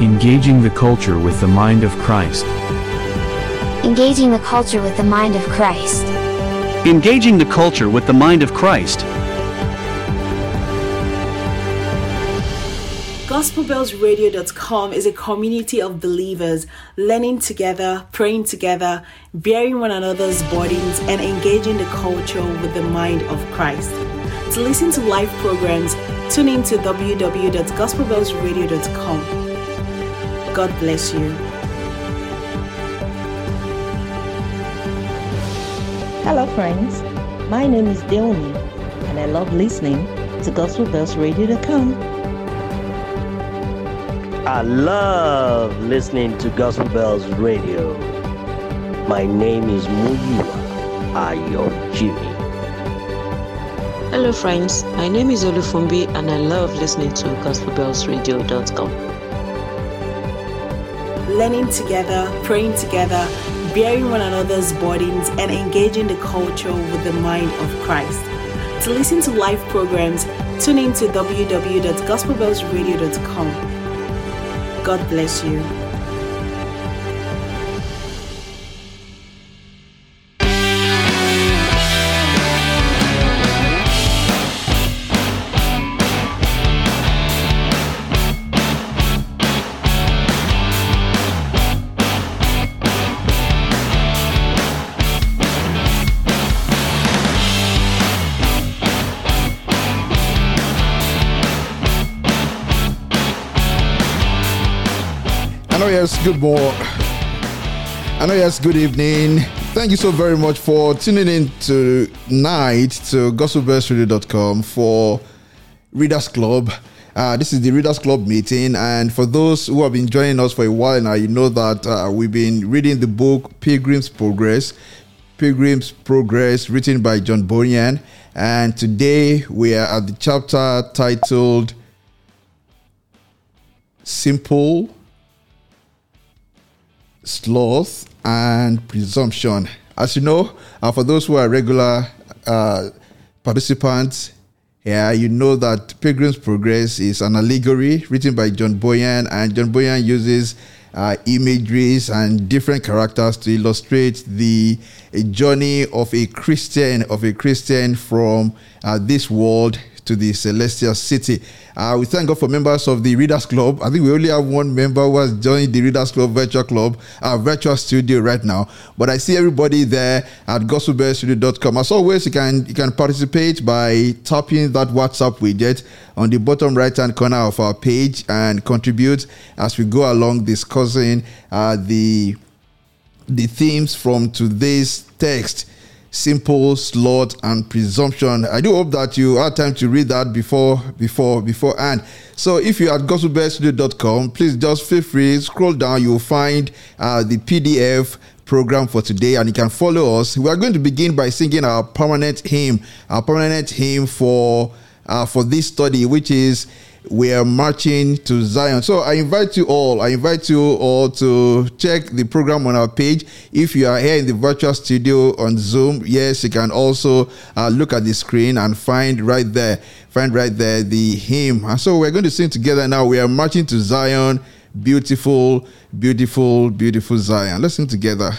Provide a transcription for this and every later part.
Engaging the culture with the mind of Christ. Engaging the culture with the mind of Christ. Engaging the culture with the mind of Christ. GospelBellsRadio.com is a community of believers learning together, praying together, bearing one another's burdens, and engaging the culture with the mind of Christ. To listen to live programs, tune in to www.gospelbellsradio.com. God bless you. Hello, friends. My name is Deoni, and I love listening to GospelBellsRadio.com. I love listening to Gospel Bells Radio. My name is Muyiwa Ayo Jimmy. Hello, friends. My name is Olufumbi, and I love listening to GospelBellsRadio.com. Learning together, praying together, bearing one another's burdens, and engaging the culture with the mind of Christ. To listen to live programs, tune in to www.gospelbellsradio.com. God bless you. Yes, good morning. I know yes, good evening. Thank you so very much for tuning in tonight to gospelbellsradio.com for Readers Club. Uh, this is the Readers Club meeting, and for those who have been joining us for a while now, you know that uh, we've been reading the book Pilgrim's Progress, Pilgrim's Progress, written by John Bunyan, and today we are at the chapter titled Simple sloth and presumption. As you know, uh, for those who are regular uh, participants, yeah, you know that Pilgrim's Progress is an allegory written by John Bunyan, and John Bunyan uses uh, imageries and different characters to illustrate the journey of a Christian of a Christian from uh, this world to the celestial city. Uh, we thank God for members of the Readers Club. I think we only have one member who has joined the Readers Club virtual club, our virtual studio right now. But I see everybody there at gospelbellstudio.com. As always, you can you can participate by tapping that WhatsApp widget on the bottom right hand corner of our page and contribute as we go along discussing uh, the the themes from today's text simple sloth and presumption. I do hope that you had time to read that before before before and so if you're at gospelbellstudio.com please just feel free scroll down you'll find uh, the pdf program for today and you can follow us. We are going to begin by singing our permanent hymn our permanent hymn for uh, for this study which is we are marching to Zion. So I invite you all, I invite you all to check the program on our page. If you are here in the virtual studio on Zoom, yes, you can also uh, look at the screen and find right there, find right there the hymn. And so we're going to sing together now. We are marching to Zion. Beautiful, beautiful, beautiful Zion. Let's sing together.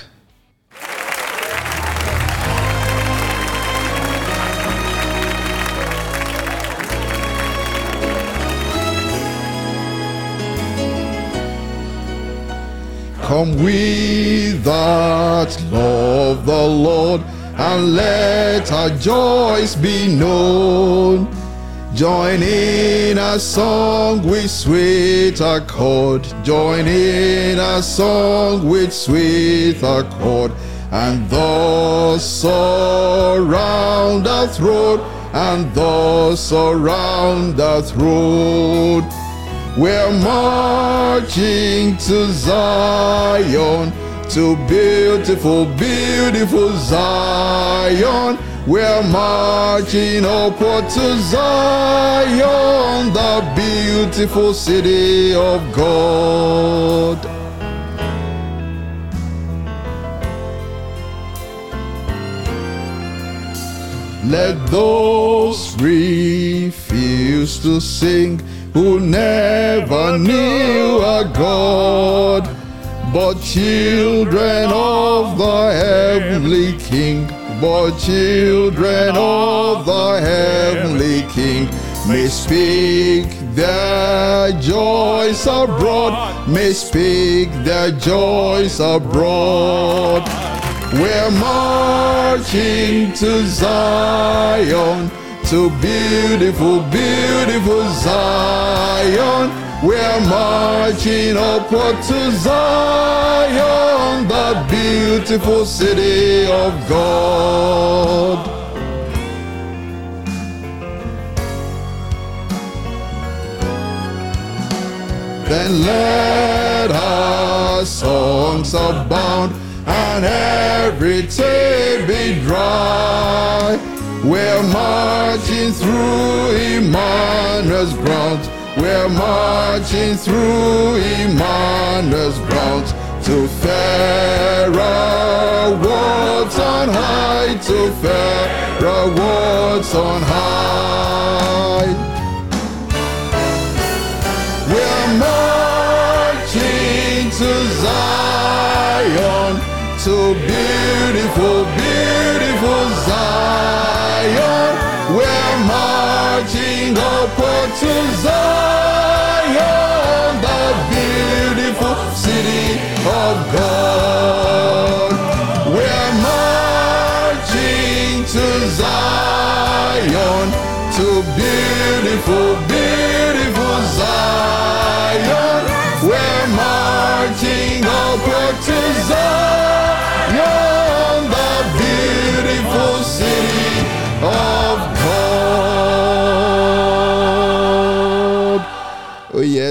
Come we that love the Lord, and let our joys be known. Join in a song with sweet accord. Join in a song with sweet accord. And thus surround the throne, and thus surround the throne. We're marching to Zion, to beautiful, beautiful Zion. We're marching upward to Zion, the beautiful city of God. Let those refuse to sing who never knew a God, but children of the heavenly King, but children of the heavenly King. May speak their joys abroad, may speak their joys abroad. We're marching to Zion, to beautiful, beautiful Zion. We're marching upward to Zion, the beautiful city of God. Then let our songs abound and every tear be dry. We're marching through Emmanuel's grounds. We're marching through Emmanuel's grounds to fairer worlds on high, to fairer worlds on high. We're marching to Zion, to beautiful, beautiful Zion. We're marching upward to Zion, the beautiful city of God.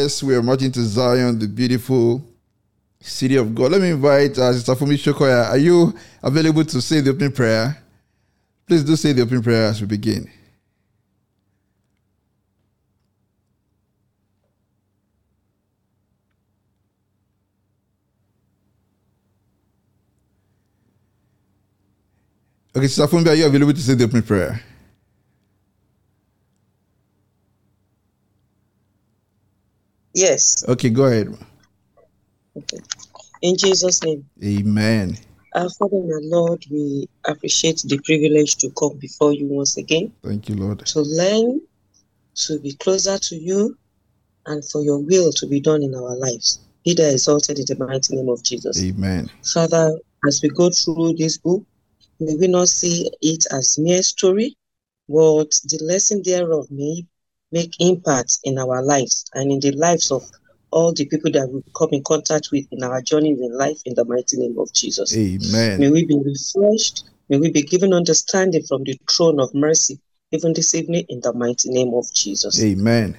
Yes, we are marching to Zion, the beautiful city of God. Let me invite uh, Sister Fumi Shokoya. Are you available to say the opening prayer? Please do say the opening prayer as we begin. Okay, Sister Fumi, are you available to say the opening prayer? Yes. Okay, go ahead. Okay. In Jesus' name. Amen. Our Father and our Lord, we appreciate the privilege to come before you once again Thank you, Lord. to learn, to be closer to you, and for your will to be done in our lives. Be thou exalted in the mighty name of Jesus. Amen. Father, as we go through this book, may we not see it as mere story, but the lesson thereof may make impact in our lives and in the lives of all the people that we come in contact with in our journeys in life in the mighty name of Jesus. Amen. May we be refreshed. May we be given understanding from the throne of mercy, even this evening, in the mighty name of Jesus. Amen.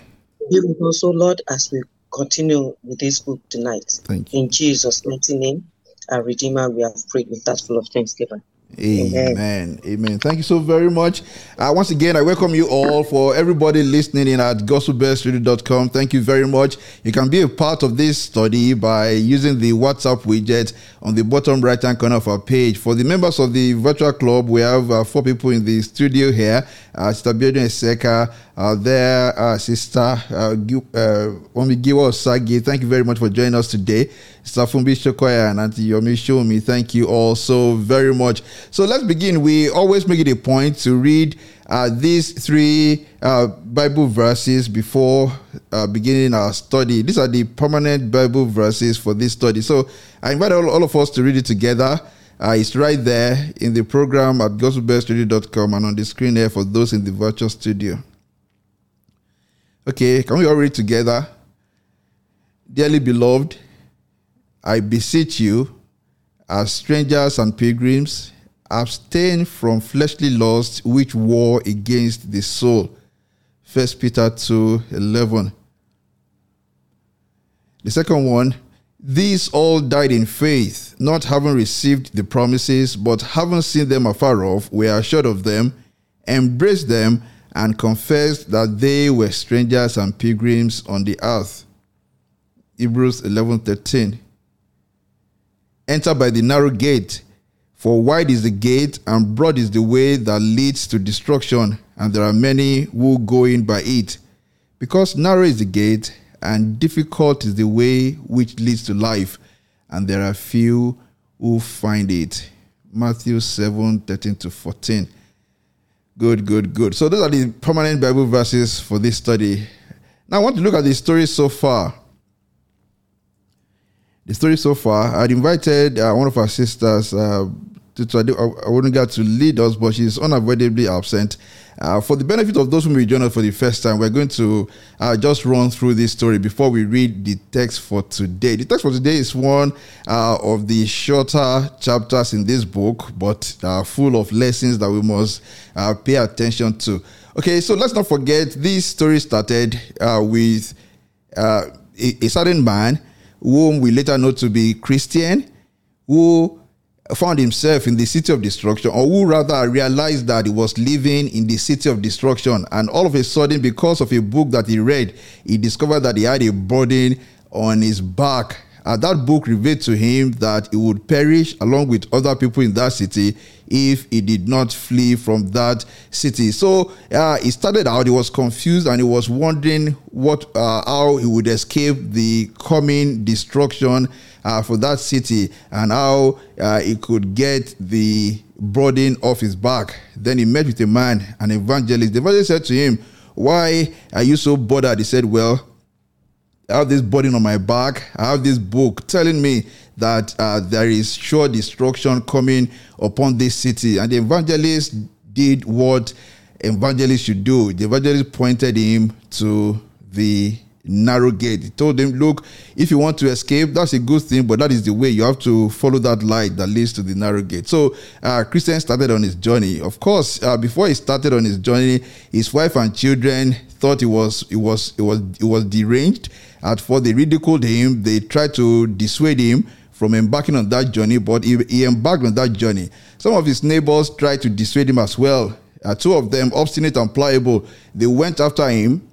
Be with us, O Lord, as we continue with this book tonight. Thank you. In Jesus' mighty name, our Redeemer, we have prayed with that full of thanksgiving. Amen. Amen. Thank you so very much. Uh, once again, I welcome you all for everybody listening in at gospelbellsradio.com. Thank you very much. You can be a part of this study by using the WhatsApp widget on the bottom right hand corner of our page. For the members of the virtual club, we have uh, four people in the studio here. Uh, Sister Eseka, uh, there, uh, Sister uh, Gu- uh, Omigiwa Osagi. Thank you very much for joining us today. Sister Fumbi Shokoya and Auntie Yomi Shomi. Thank you all so very much. So let's begin. We always make it a point to read uh, these three uh, Bible verses before uh, beginning our study. These are the permanent Bible verses for this study. So I invite all, all of us to read it together. Uh, it's right there in the program at gospelbellstudio.com and on the screen there for those in the virtual studio. Okay, can we all read together? Dearly beloved, I beseech you, as strangers and pilgrims, abstain from fleshly lusts which war against the soul. 1 Peter 2 11. The second one, these all died in faith, not having received the promises, but having seen them afar off, were assured of them, embraced them, and confessed that they were strangers and pilgrims on the earth. Hebrews 11:13. Enter by the narrow gate, for wide is the gate and broad is the way that leads to destruction, and there are many who go in by it. Because narrow is the gate and difficult is the way which leads to life, and there are few who find it. Matthew 7 13 to 14. Good, good, good. So, those are the permanent Bible verses for this study. Now, I want to look at the story so far. The story so far, I'd invited uh, one of our sisters, uh, to, to, I wouldn't get to lead us, but she's unavoidably absent. Uh, for the benefit of those who may join us for the first time, we're going to uh, just run through this story before we read the text for today. The text for today is one uh, of the shorter chapters in this book, but uh, full of lessons that we must uh, pay attention to. Okay, so let's not forget this story started uh, with a, a certain man whom we later know to be Christian, who found himself in the city of destruction, or who rather realized that he was living in the city of destruction. And all of a sudden, because of a book that he read, he discovered that he had a burden on his back. That book revealed to him that he would perish along with other people in that city if he did not flee from that city. So uh, he started out, he was confused and he was wondering what, uh, how he would escape the coming destruction uh, for that city and how uh, he could get the burden off his back. Then he met with a man, an evangelist. The evangelist said to him, Why are you so bothered? He said, Well, I have this burden on my back. I have this book telling me that uh, there is sure destruction coming upon this city. And the evangelist did what evangelists should do. The evangelist pointed him to the narrow gate. He told them, Look, if you want to escape, that's a good thing, but that is the way. You have to follow that light that leads to the narrow gate. So, uh, Christian started on his journey. Of course, uh, before he started on his journey, his wife and children thought he was, he was, he was, he was deranged. At first, they ridiculed him, they tried to dissuade him from embarking on that journey, but he, he embarked on that journey. Some of his neighbors tried to dissuade him as well. Uh, two of them, obstinate and pliable, they went after him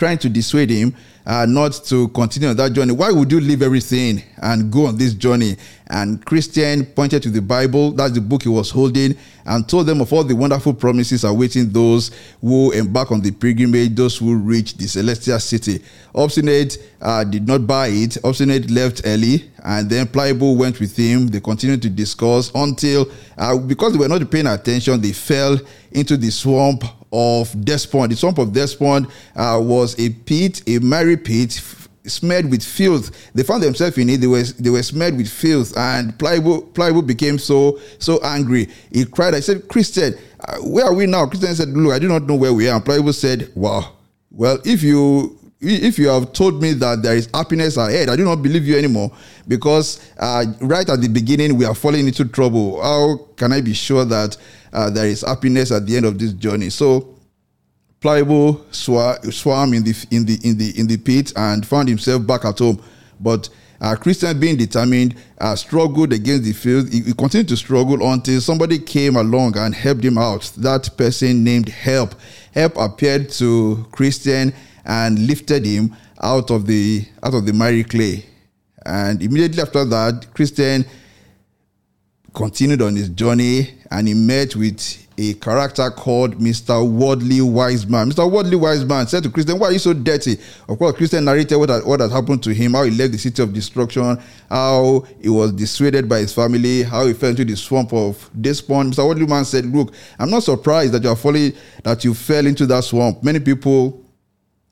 trying to dissuade him uh, not to continue on that journey. Why would you leave everything and go on this journey? And Christian pointed to the Bible, that's the book he was holding, and told them of all the wonderful promises awaiting those who embark on the pilgrimage, those who reach the celestial city. Obstinate uh, did not buy it. Obstinate left early, and then Pliable went with him. They continued to discuss until, uh, because they were not paying attention, they fell into the swamp of Despond. The swamp of Despond uh, was a pit, a miry pit, smeared with filth. They found themselves in it. They were they were smeared with filth, and Pliable, Pliable became so so angry. He cried. I said, Christian, uh, where are we now? Christian said, Look, I do not know where we are. And Pliable said, Wow. Well, if you if you have told me that there is happiness ahead, I do not believe you anymore because uh, right at the beginning we are falling into trouble. How can I be sure that uh, there is happiness at the end of this journey? So Pliable swam in the in the in the in the pit and found himself back at home, but. Uh, Christian, being determined, uh, struggled against the field. He, he, continued to struggle until somebody came along and helped him out. That person named Help. Help appeared to Christian and lifted him out of the out of the miry clay. And immediately after that, Christian continued on his journey and he met with a character called Mr. Worldly Wiseman. Mr. Worldly Wiseman said to Christian, Why are you so dirty? Of course, Christian narrated what had, what had happened to him, how he left the city of destruction, how he was dissuaded by his family, how he fell into the swamp of despond. Mr. Worldly Man said, Look, I'm not surprised that you are falling, that you fell into that swamp. Many people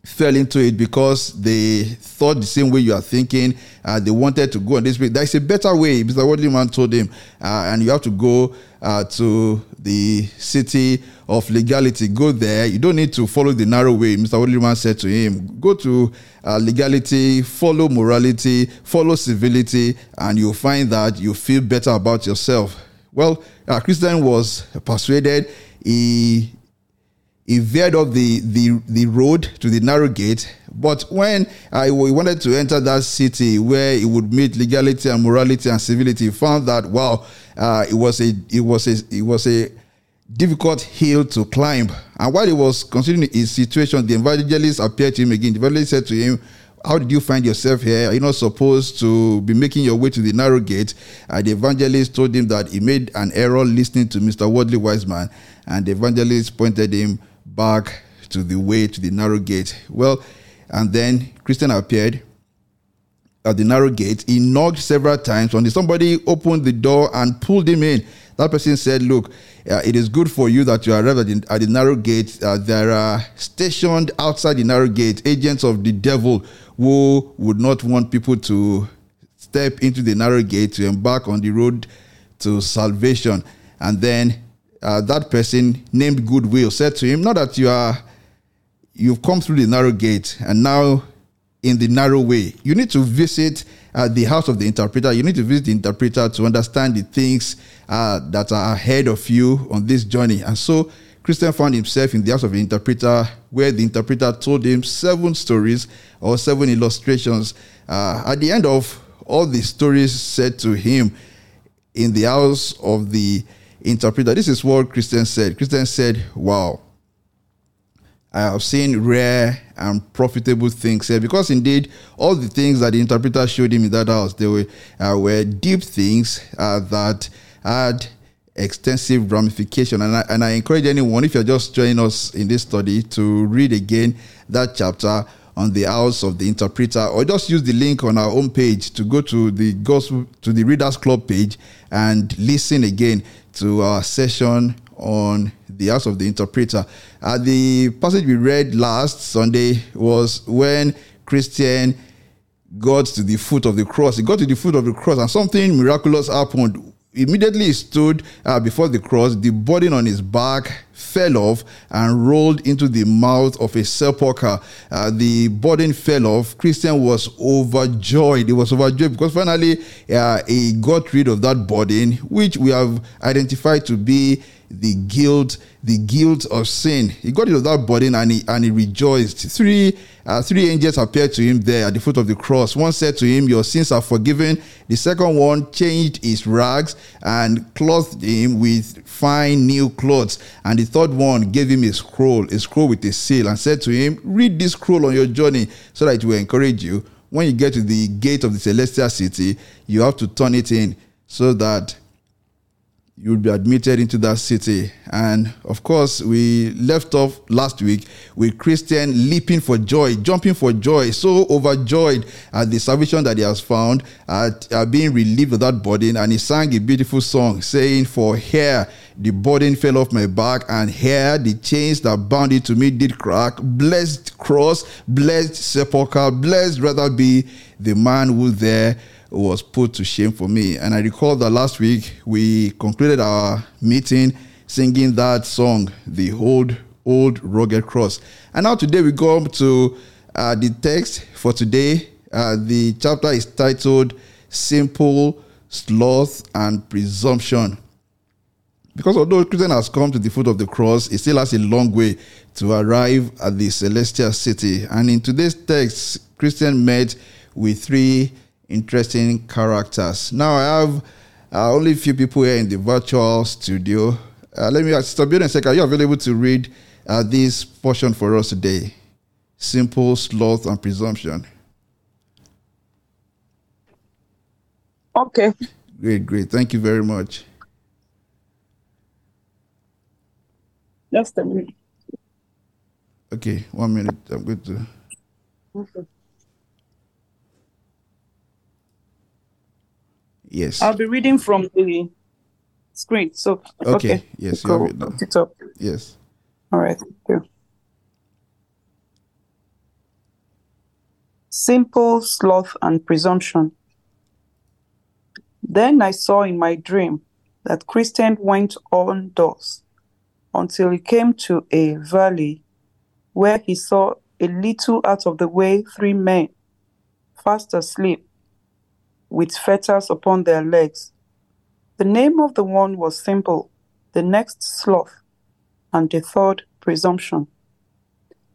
fell into it because they thought the same way you are thinking. Uh, they wanted to go on this way. There is a better way. Mr. Worldly Man told him, uh, and you have to go uh, to the city of legality. Go there. You don't need to follow the narrow way. Mr. Worldly Man said to him, go to uh, legality, follow morality, follow civility, and you'll find that you feel better about yourself. Well, Christian was persuaded. He he veered off the, the, the road to the narrow gate. But when he wanted to enter that city where he would meet legality and morality and civility, he found that wow, uh, it was a it was a it was a difficult hill to climb. And while he was considering his situation, the evangelist appeared to him again. The evangelist said to him, how did you find yourself here? Are you not supposed to be making your way to the narrow gate? And the evangelist told him that he made an error listening to Mr. Worldly Wiseman. And the evangelist pointed him back to the way to the narrow gate. Well, and then Christian appeared at the narrow gate. He knocked several times. When somebody opened the door and pulled him in, that person said, Look, uh, it is good for you that you arrived at the, at the narrow gate. Uh, there are stationed outside the narrow gate agents of the devil who would not want people to step into the narrow gate to embark on the road to salvation. And then uh, that person named Goodwill said to him, Not that you are you've come through the narrow gate and now in the narrow way. You need to visit uh, the house of the interpreter. You need to visit the interpreter to understand the things uh, that are ahead of you on this journey. And so Christian found himself in the house of the interpreter, where the interpreter told him seven stories or seven illustrations. Uh, at the end of all the stories said to him in the house of the interpreter, this is what Christian said. Christian said, Wow, I have seen rare and profitable things here. Because indeed all the things that the interpreter showed him in that house they were uh, were deep things uh, that had extensive ramification. And I, and I encourage anyone if you're just joining us in this study to read again that chapter on the house of the interpreter or just use the link on our homepage to go to the gospel to the readers club page and listen again to our session on the house of the interpreter. Uh, the passage we read last Sunday was when Christian got to the foot of the cross. He got to the foot of the cross and something miraculous happened. Immediately he stood uh, before the cross, the burden on his back fell off and rolled into the mouth of a sepulchre. Uh, the burden fell off. Christian was overjoyed. He was overjoyed because finally uh, he got rid of that burden, which we have identified to be the guilt, the guilt of sin. He got rid of that burden and he and he rejoiced. Three uh, three angels appeared to him there at the foot of the cross. One said to him, Your sins are forgiven. The second one changed his rags and clothed him with fine new clothes. And the third one gave him a scroll, a scroll with a seal, and said to him, Read this scroll on your journey so that it will encourage you. When you get to the gate of the celestial city, you have to turn it in so that you will be admitted into that city. And of course, we left off last week with Christian leaping for joy, jumping for joy, so overjoyed at the salvation that he has found, at uh, being relieved of that burden. And he sang a beautiful song saying, For here the burden fell off my back, and here the chains that bound it to me did crack. Blessed cross, blessed sepulchre, blessed rather be the man who there was put to shame for me. And I recall that last week we concluded our meeting singing that song, The Old, Old Rugged Cross. And now today we go to uh, the text for today. Uh, the chapter is titled Simple Sloth and Presumption. Because although Christian has come to the foot of the cross, he still has a long way to arrive at the celestial city. And in today's text, Christian met with three interesting characters. Now I have uh, only a few people here in the virtual studio. Uh, let me ask Sister Bill and Are you available to read uh, this portion for us today? Simple sloth and presumption. Okay. Great, great. Thank you very much. Just a minute. Okay, one minute. I'm going to. Okay. Yes. I'll be reading from the screen. So okay, okay. yes, you have it now. It up. Yes. All right. Thank you. Simple sloth and presumption. Then I saw in my dream that Christian went on doors until he came to a valley where he saw a little out of the way three men fast asleep with fetters upon their legs. The name of the one was simple, the next sloth, and the third presumption.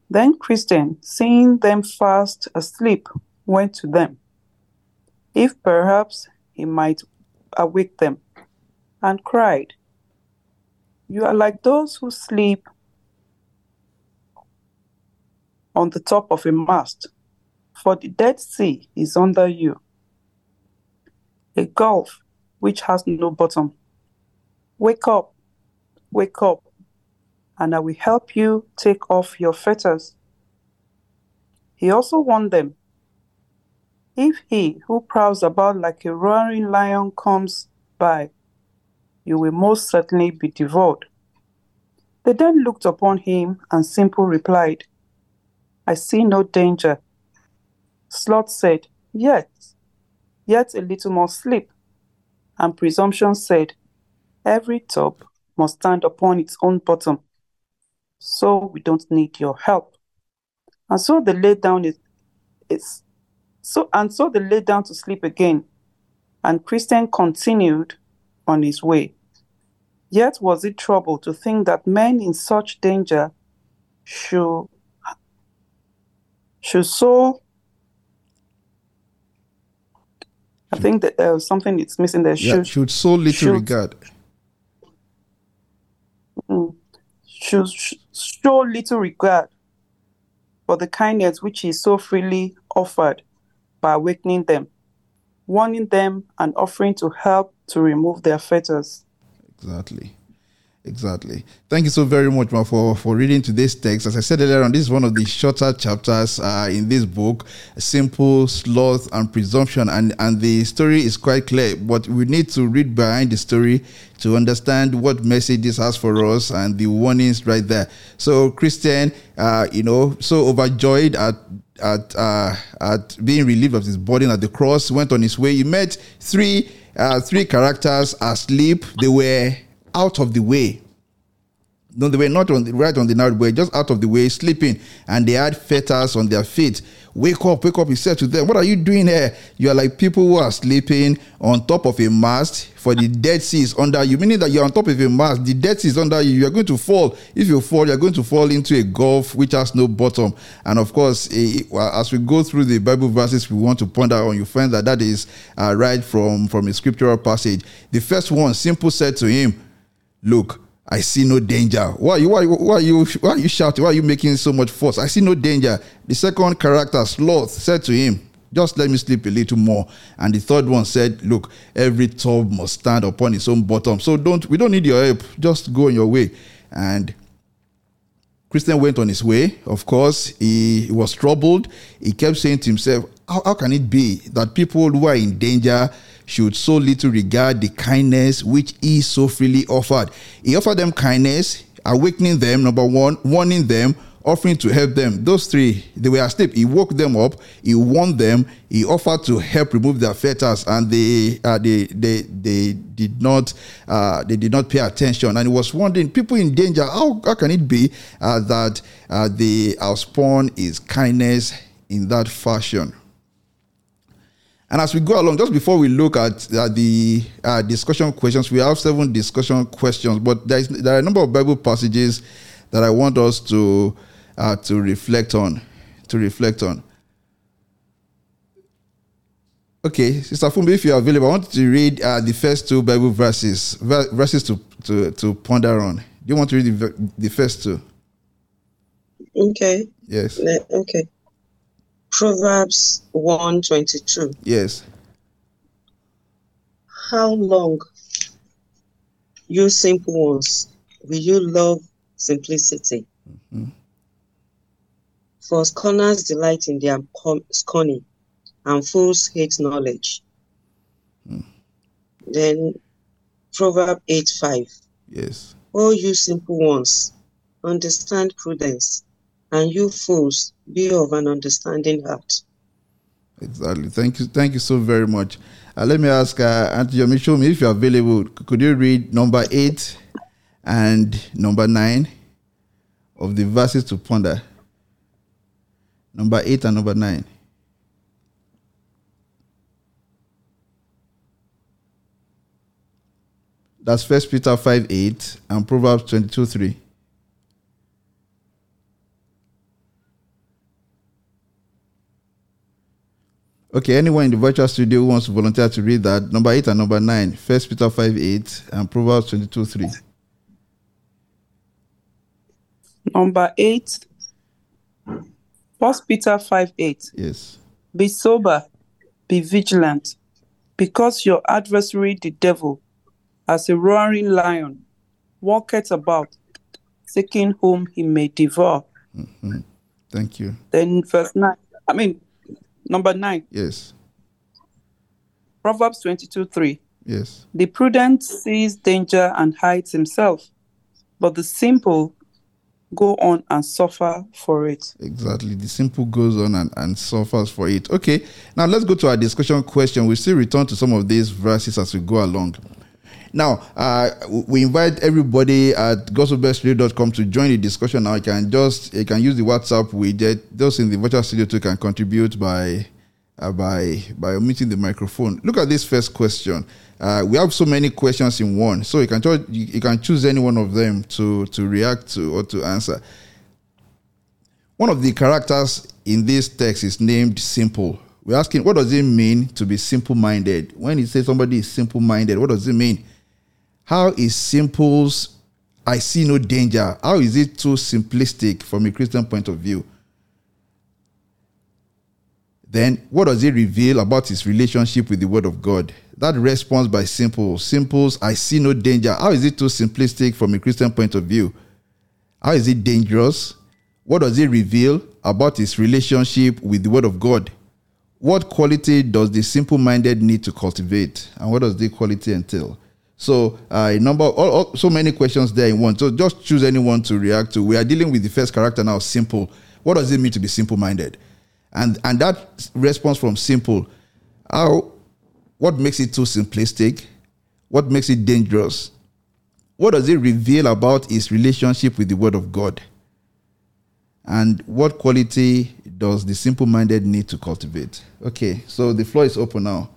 Then Christian, seeing them fast asleep, went to them, if perhaps he might awake them, and cried, You are like those who sleep on the top of a mast, for the Dead Sea is under you, a gulf which has no bottom. Wake up, wake up, and I will help you take off your fetters. He also warned them If he who prowls about like a roaring lion comes by, you will most certainly be devoured. They then looked upon him and simply replied, I see no danger. Sloth said, Yet, yet a little more sleep. And presumption said, Every top must stand upon its own bottom. So we don't need your help. And so they lay down it, it's so and so they lay down to sleep again. And Christian continued on his way. Yet was it trouble to think that men in such danger should should so I think that uh, something is missing there. Yeah, Should, should so little should- regard. mm, should show little regard for the kindness which is so freely offered by awakening them, warning them, and offering to help to remove their fetters. Exactly. Exactly. Thank you so very much, Ma, for, for reading today's text. As I said earlier on, this is one of the shorter chapters uh, in this book, Simple, Sloth, and Presumption. And, and the story is quite clear, but we need to read behind the story to understand what message this has for us and the warnings right there. So, Christian, uh, you know, so overjoyed at at uh, at being relieved of his burden at the cross, went on his way. He met three uh, three characters asleep. They were out of the way. No, they were not on the, right on the narrow way, just out of the way, sleeping, and they had fetters on their feet. Wake up, wake up, he said to them, What are you doing here? You are like people who are sleeping on top of a mast, for the Dead Sea is under you, meaning that you're on top of a mast, the Dead Sea is under you, you're going to fall. If you fall, you're going to fall into a gulf which has no bottom. And of course, eh, as we go through the Bible verses we want to ponder on, you find that that is uh, right from, from a scriptural passage. The first one, simple said to him, Look, I see no danger. Why you why, why are you why are you shouting? Why are you making so much fuss? I see no danger. The second character, Sloth, said to him, Just let me sleep a little more. And the third one said, Look, every tub must stand upon its own bottom. So don't we don't need your help. Just go on your way. And Christian went on his way. Of course, he, he was troubled. He kept saying to himself, how, how can it be that people who are in danger should so little regard the kindness which he so freely offered? He offered them kindness, awakening them, number one, warning them, offering to help them. Those three, they were asleep. He woke them up, he warned them, he offered to help remove their fetters, and they uh, they, they they did not uh, they did not pay attention. And he was wondering, people in danger, how, how can it be uh, that uh, the outspun is kindness in that fashion? And as we go along, just before we look at uh, the uh, discussion questions, we have seven discussion questions, but there, is, there are a number of Bible passages that I want us to uh, to reflect on. To reflect on. Okay, Sister Fumbi, if you're available, I want you to read uh, the first two Bible verses, ver- verses to, to, to ponder on. Do you want to read the, the first two? Okay. Yes. Okay. Proverbs 122. Yes. How long, you simple ones, will you love simplicity? Mhm. For scorners delight in their scorning, and fools hate knowledge. Then Proverb 8 5. Yes. O you simple ones, understand prudence, and you fools, be of an understanding heart. Exactly. Thank you. Thank you so very much. Uh, let me ask uh, Auntie Yomi, if you're available. Could you read number eight and number nine of the verses to ponder? Number eight and number nine. That's First Peter 5 8 and Proverbs 22 3. Okay, anyone in the virtual studio who wants to volunteer to read that, number 8 and number 9, 1 Peter 5 8 and Proverbs 22 3. Number eight, First Peter 5 8. Yes. Be sober, be vigilant, because your adversary, the devil, as a roaring lion, walketh about, seeking whom he may devour. Mm-hmm. Thank you. Then verse 9, I mean, number 9, Yes. Proverbs 22 3. Yes. The prudent sees danger and hides himself, but the simple go on and suffer for it. Exactly. The simple goes on and, and suffers for it. Okay. Now let's go to our discussion question. We'll still return to some of these verses as we go along. Now, uh, we invite everybody at gospelbellsradio.com to join the discussion. Now, you can just you can use the WhatsApp widget. Those in the virtual studio too can contribute by uh, by by omitting the microphone. Look at this first question. Uh, we have so many questions in one, so you can cho- you, you can choose any one of them to to react to or to answer. One of the characters in this text is named Simple. We're asking, what does it mean to be simple minded? When you say somebody is simple minded, what does it mean? How is simple's I see no danger? How is it too simplistic from a Christian point of view? Then, what does it reveal about his relationship with the Word of God? That response by simple, simple's I see no danger. How is it too simplistic from a Christian point of view? How is it dangerous? What does it reveal about his relationship with the Word of God? What quality does the simple minded need to cultivate? And what does the quality entail? So, uh, a number, all, all, so many questions there in one. So, just choose anyone to react to. We are dealing with the first character now, simple. What does it mean to be simple minded? And, and that response from simple, how, what makes it too simplistic? What makes it dangerous? What does it reveal about his relationship with the Word of God? And what quality does the simple minded need to cultivate? Okay, so the floor is open now.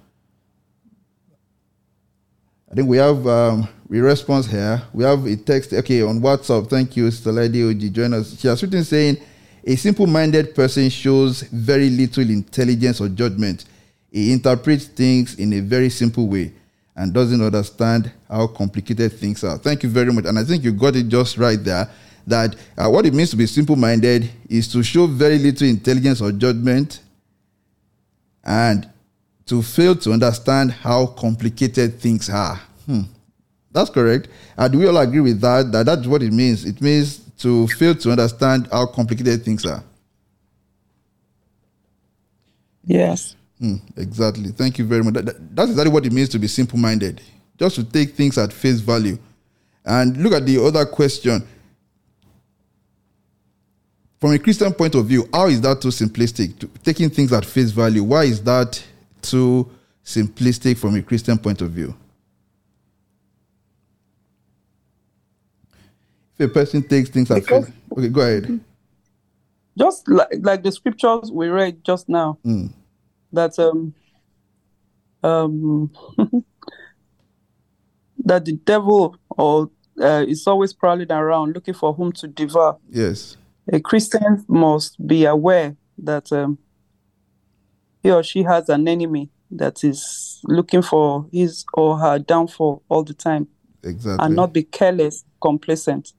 I think we have um, a response here. We have a text, okay, on WhatsApp. Thank you, Sister Lady Oji. Join us. She has written saying, a simple minded person shows very little intelligence or judgment. He interprets things in a very simple way and doesn't understand how complicated things are. Thank you very much. And I think you got it just right there that uh, what it means to be simple minded is to show very little intelligence or judgment and to fail to understand how complicated things are. Hmm. That's correct. And we all agree with that, that that's what it means. It means to fail to understand how complicated things are. Yes. Hmm, exactly. Thank you very much. That, that, that's exactly what it means to be simple minded. Just to take things at face value. And look at the other question. From a Christian point of view, how is that too simplistic? To, taking things at face value, why is that too simplistic from a Christian point of view? If a person takes things at face okay, go ahead. Just like, like the scriptures we read just now, Mm. that um um that the devil or uh, is always prowling around looking for whom to devour. Yes. A Christian must be aware that um, he or she has an enemy that is looking for his or her downfall all the time Exactly. and not be careless, complacent.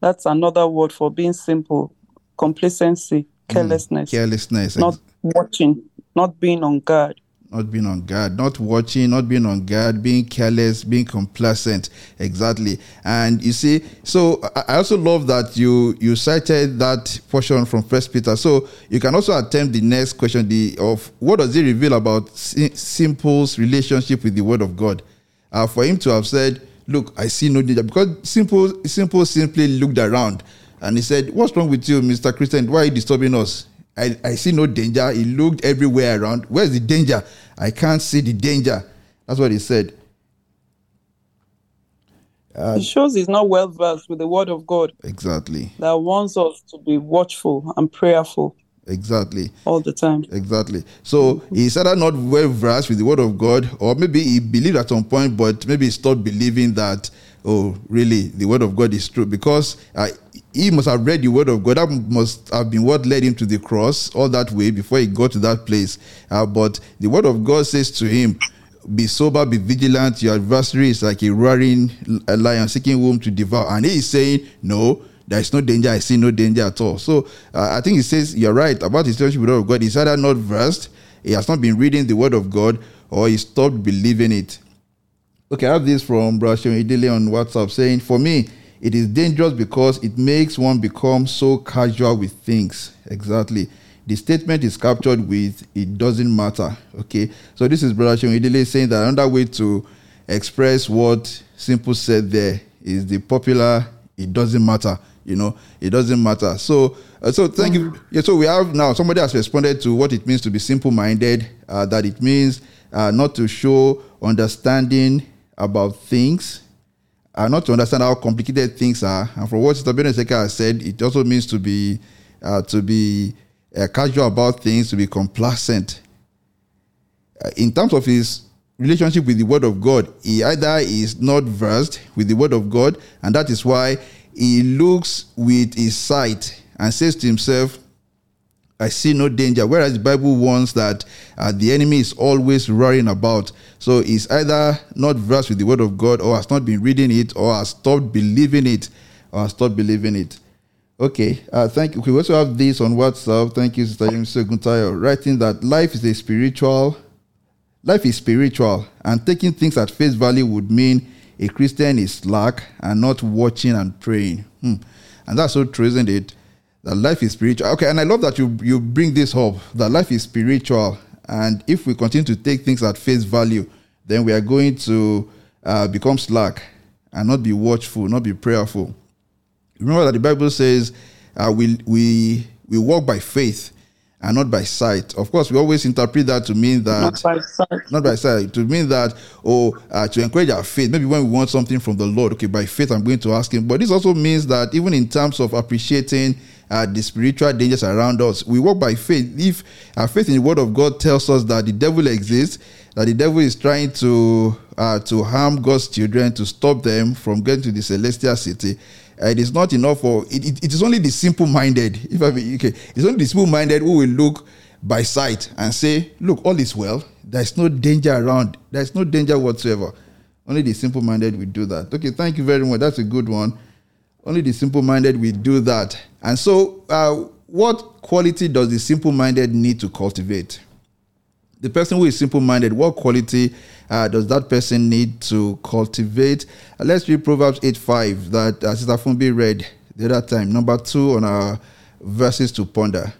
That's another word for being simple. Complacency, carelessness, Carelessness. not watching, not being on guard. Not being on guard, not watching, not being on guard, being careless, being complacent. Exactly. And you see, so I also love that you you cited that portion from First Peter. So you can also attempt the next question: the of what does it reveal about Simple's relationship with the Word of God? Uh, for him to have said, "Look, I see no danger," because Simple Simple simply looked around and he said, "What's wrong with you, Mister Christian? Why are you disturbing us?" I, I see no danger. He looked everywhere around. Where's the danger? I can't see the danger. That's what he said. Uh, it shows he's not well versed with the word of God exactly. that wants us to be watchful and prayerful Exactly. all the time. Exactly. So he's either not well versed with the word of God, or maybe he believed at some point, but maybe he stopped believing that, oh, really, the word of God is true. Because uh, he must have read the word of God. That must have been what led him to the cross all that way before he got to that place. Uh, but the word of God says to him, be sober, be vigilant. Your adversary is like a roaring lion seeking whom to devour. And he is saying, No, there is no danger. I see no danger at all. So uh, I think he says, You're right about his relationship with the word of God. He's either not versed, he has not been reading the word of God, or he stopped believing it. Okay, I have this from Brashion Idile on WhatsApp saying, For me, it is dangerous because it makes one become so casual with things. Exactly the statement is captured with it doesn't matter. Okay, so this is Brother Shon saying that another way to express what Simple said there is the popular it doesn't matter. You know, it doesn't matter. So, uh, so thank you. Yeah, so we have now somebody has responded to what it means to be simple minded, uh, that it means uh, not to show understanding about things, uh, not to understand how complicated things are. And from what Sister Beneseka has said, it also means to be uh, to be uh, casual about things, to be complacent. Uh, in terms of his relationship with the Word of God, he either is not versed with the Word of God, and that is why he looks with his sight and says to himself, I see no danger. Whereas the Bible warns that uh, the enemy is always roaring about. So he's either not versed with the Word of God, or has not been reading it, or has stopped believing it, or has stopped believing it. Okay, uh, thank you. We also have this on WhatsApp. Thank you, Sister Guntayo, writing that life is a spiritual, life is spiritual, and taking things at face value would mean a Christian is slack and not watching and praying. Hmm. And that's so true, isn't it? That life is spiritual. Okay, and I love that you you bring this up. That life is spiritual, and if we continue to take things at face value, then we are going to uh, become slack and not be watchful, not be prayerful. Remember that the Bible says uh, we, we, we walk by faith and not by sight. Of course, we always interpret that to mean that not by sight, not by sight to mean that oh uh, to encourage our faith. Maybe when we want something from the Lord, okay, by faith I'm going to ask Him. But this also means that even in terms of appreciating uh, the spiritual dangers around us, we walk by faith. If our faith in the Word of God tells us that the devil exists, that the devil is trying to uh, to harm God's children, to stop them from getting to the celestial city uh, it is not enough for it, it, it is only the simple minded if i be okay it's only the simple minded who will look by sight and say look all is well. There's no danger around. There's no danger whatsoever. Only the simple minded will do that. Okay thank you very much. That's a good one. Only the simple minded will do that and so uh, what quality does the simple minded need to cultivate the person who is simple minded, what quality uh, does that person need to cultivate? Uh, let's read Proverbs 8 5 that uh, Sister Fumbi read the other time. Number two on our verses to ponder.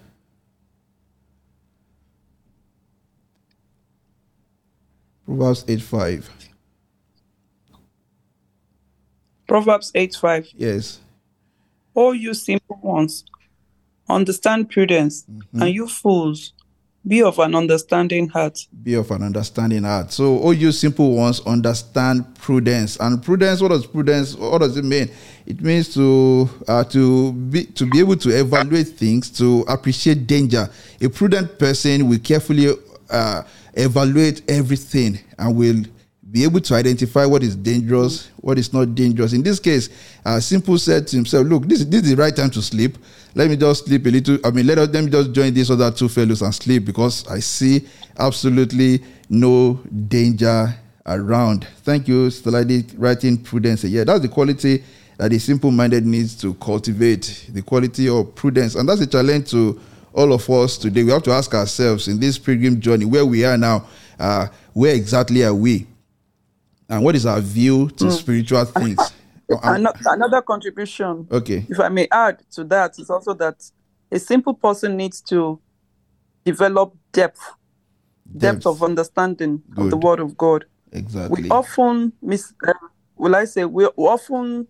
Proverbs 8 5. Proverbs 8 5. Yes. O you simple ones, understand prudence, mm-hmm. and you fools, be of an understanding heart. Be of an understanding heart. So, all you simple ones understand prudence. And prudence, what does prudence? What does it mean? It means to uh, to be to be able to evaluate things, to appreciate danger. A prudent person will carefully uh, evaluate everything and will be able to identify what is dangerous, what is not dangerous. In this case, uh, Simple said to himself, "Look, this, this is the right time to sleep let me just sleep a little. I mean, let, me just join these other two fellows and sleep because I see absolutely no danger around. Thank you, Steladi, writing prudence. Yeah, that's the quality that a simple minded needs to cultivate the quality of prudence. And that's a challenge to all of us today. We have to ask ourselves in this pilgrim journey where we are now, uh, where exactly are we? And what is our view to mm. spiritual things? Another contribution, okay, if I may add to that, is also that a simple person needs to develop depth, depth, depth of understanding Good. of the Word of God. Exactly. We often miss. Uh, will I say we often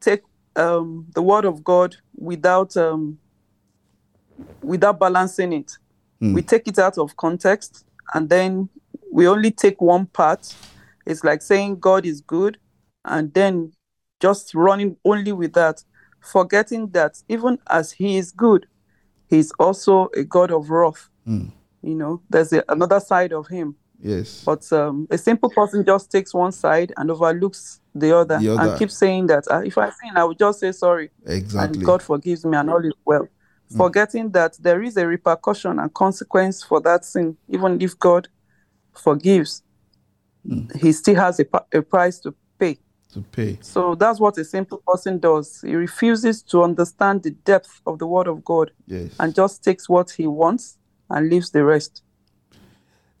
take um, the Word of God without um, without balancing it. Mm. We take it out of context, and then we only take one part. It's like saying God is good, and then just running only with that, forgetting that even as he is good, he's also a God of wrath. Mm. You know, there's a, another side of him Yes. But um, a simple person just takes one side and overlooks the other, The other. and keeps saying that "Ah, if I sin, I will just say sorry, Exactly. and God forgives me, and all is well. Forgetting that there is a repercussion and consequence for that sin, even if God forgives, He still has a, a price to pay. to pay. So that's what a simple person does. He refuses to understand the depth of the Word of God Yes. and just takes what he wants and leaves the rest.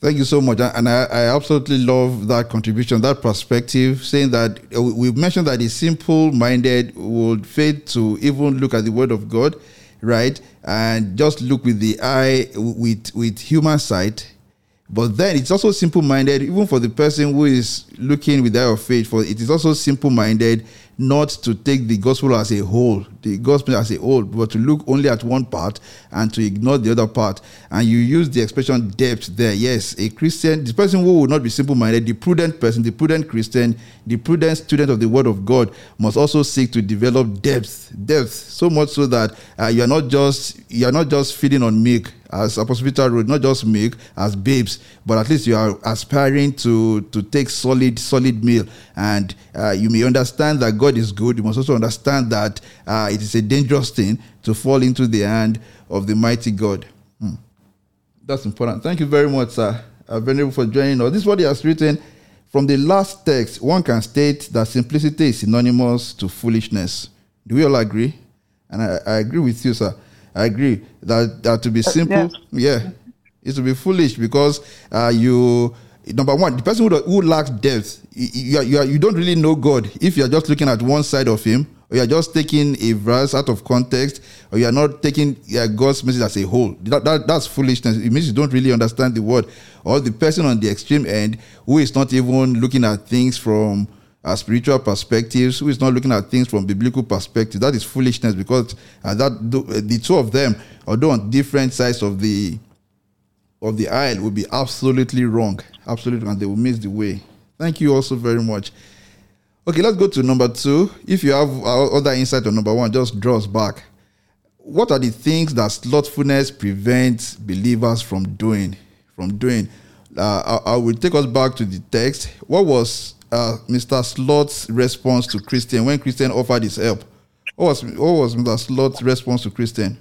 Thank you so much. And I, I absolutely love that contribution, that perspective, saying that uh, we've mentioned that the simple minded would fail to even look at the word of God, right? And just look with the eye, with, with human sight. But then it's also simple minded, even for the person who is looking with eye of faith, for it is also simple minded not to take the gospel as a whole, the gospel as a whole, but to look only at one part and to ignore the other part. And you use the expression depth there. Yes, a Christian, the person who will not be simple minded, the prudent person, the prudent Christian, the prudent student of the word of God must also seek to develop depth, depth, so much so that uh, you are not just you are not just feeding on milk as Apostle wrote, not just milk as babes, but at least you are aspiring to to take solid solid meal. And uh, you may understand that God is good. You must also understand that uh, it is a dangerous thing to fall into the hand of the mighty God. Hmm. That's important. Thank you very much, sir. Uh, Venerable, for joining us. This is what he has written. From the last text, one can state that simplicity is synonymous to foolishness. Do we all agree? And I, I agree with you, sir. I agree that, that to be simple, yeah, is to be foolish because uh, you number one, the person who, who lacks depth, you, you, are- you, don't really know God if you are just looking at one side of Him, or you are just taking a verse out of context, or you are not taking uh, God's message as a whole. That, that, that's foolishness. It means you don't really understand the word. Or the person on the extreme end who is not even looking at things from uh, spiritual perspectives, who is not looking at things from biblical perspective. That is foolishness because uh, that the, the two of them, although on different sides of the of the aisle will be absolutely wrong. Absolutely, and they will miss the way. Thank you also very much. Okay, let's go to number two. If you have uh, other insight on number one, just draw us back. What are the things that slothfulness prevents believers from doing? From doing, uh, I, I will take us back to the text. What was uh, Mr. Sloth's response to Christian when Christian offered his help? What was what was Mr. Sloth's response to Christian?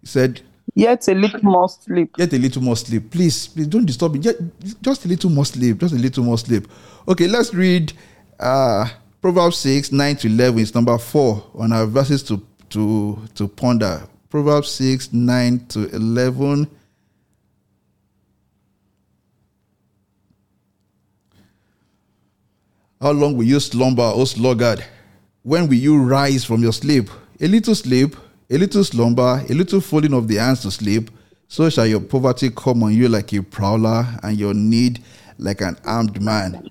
He said, Yet a little more sleep. Get a little more sleep. Please, please don't disturb me. Just, just a little more sleep. Just a little more sleep. Okay, let's read uh Proverbs 6, 9 to 11. It's number four on our verses to to to ponder. Proverbs 6, 9 to 11. How long will you slumber, O sluggard? When will you rise from your sleep? A little sleep, a little slumber, a little folding of the hands to sleep. So shall your poverty come on you like a prowler, and your need like an armed man.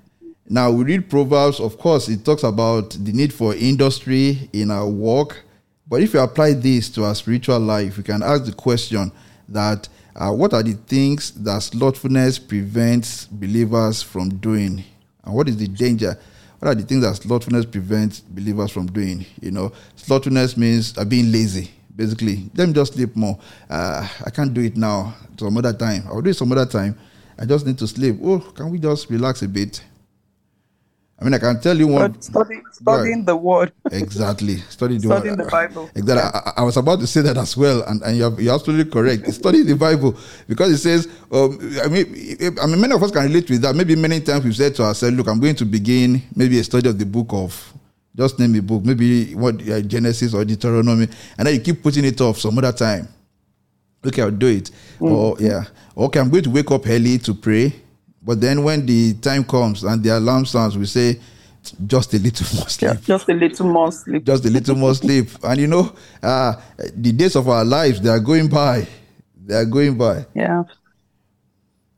Now we read Proverbs, of course, it talks about the need for industry in our work. But if you apply this to our spiritual life, we can ask the question that uh, what are the things that slothfulness prevents believers from doing? And what is the danger? What are the things that slothfulness prevents believers from doing? You know, slothfulness means uh, being lazy, basically. Let me just sleep more. Uh, I can't do it now. Some other time. I'll do it some other time. I just need to sleep. Oh, can we just relax a bit? I mean, I can tell you one. Study, studying the word. Exactly. Study the Studying word. the Bible. Exactly. I, I was about to say that as well, and, and you're, you're absolutely correct. Study the Bible because it says, um, I mean, I mean, many of us can relate with that. Maybe many times we've said to ourselves, look, I'm going to begin maybe a study of the book of, just name a book, maybe what uh, Genesis or Deuteronomy, and then you keep putting it off some other time. Okay, I'll do it. Or, yeah. Okay, I'm going to wake up early to pray. But then when the time comes and the alarm sounds, we say, just a little more sleep. Just a little more sleep. Just a little more sleep. And you know, uh, the days of our lives, they are going by. They are going by. Yeah.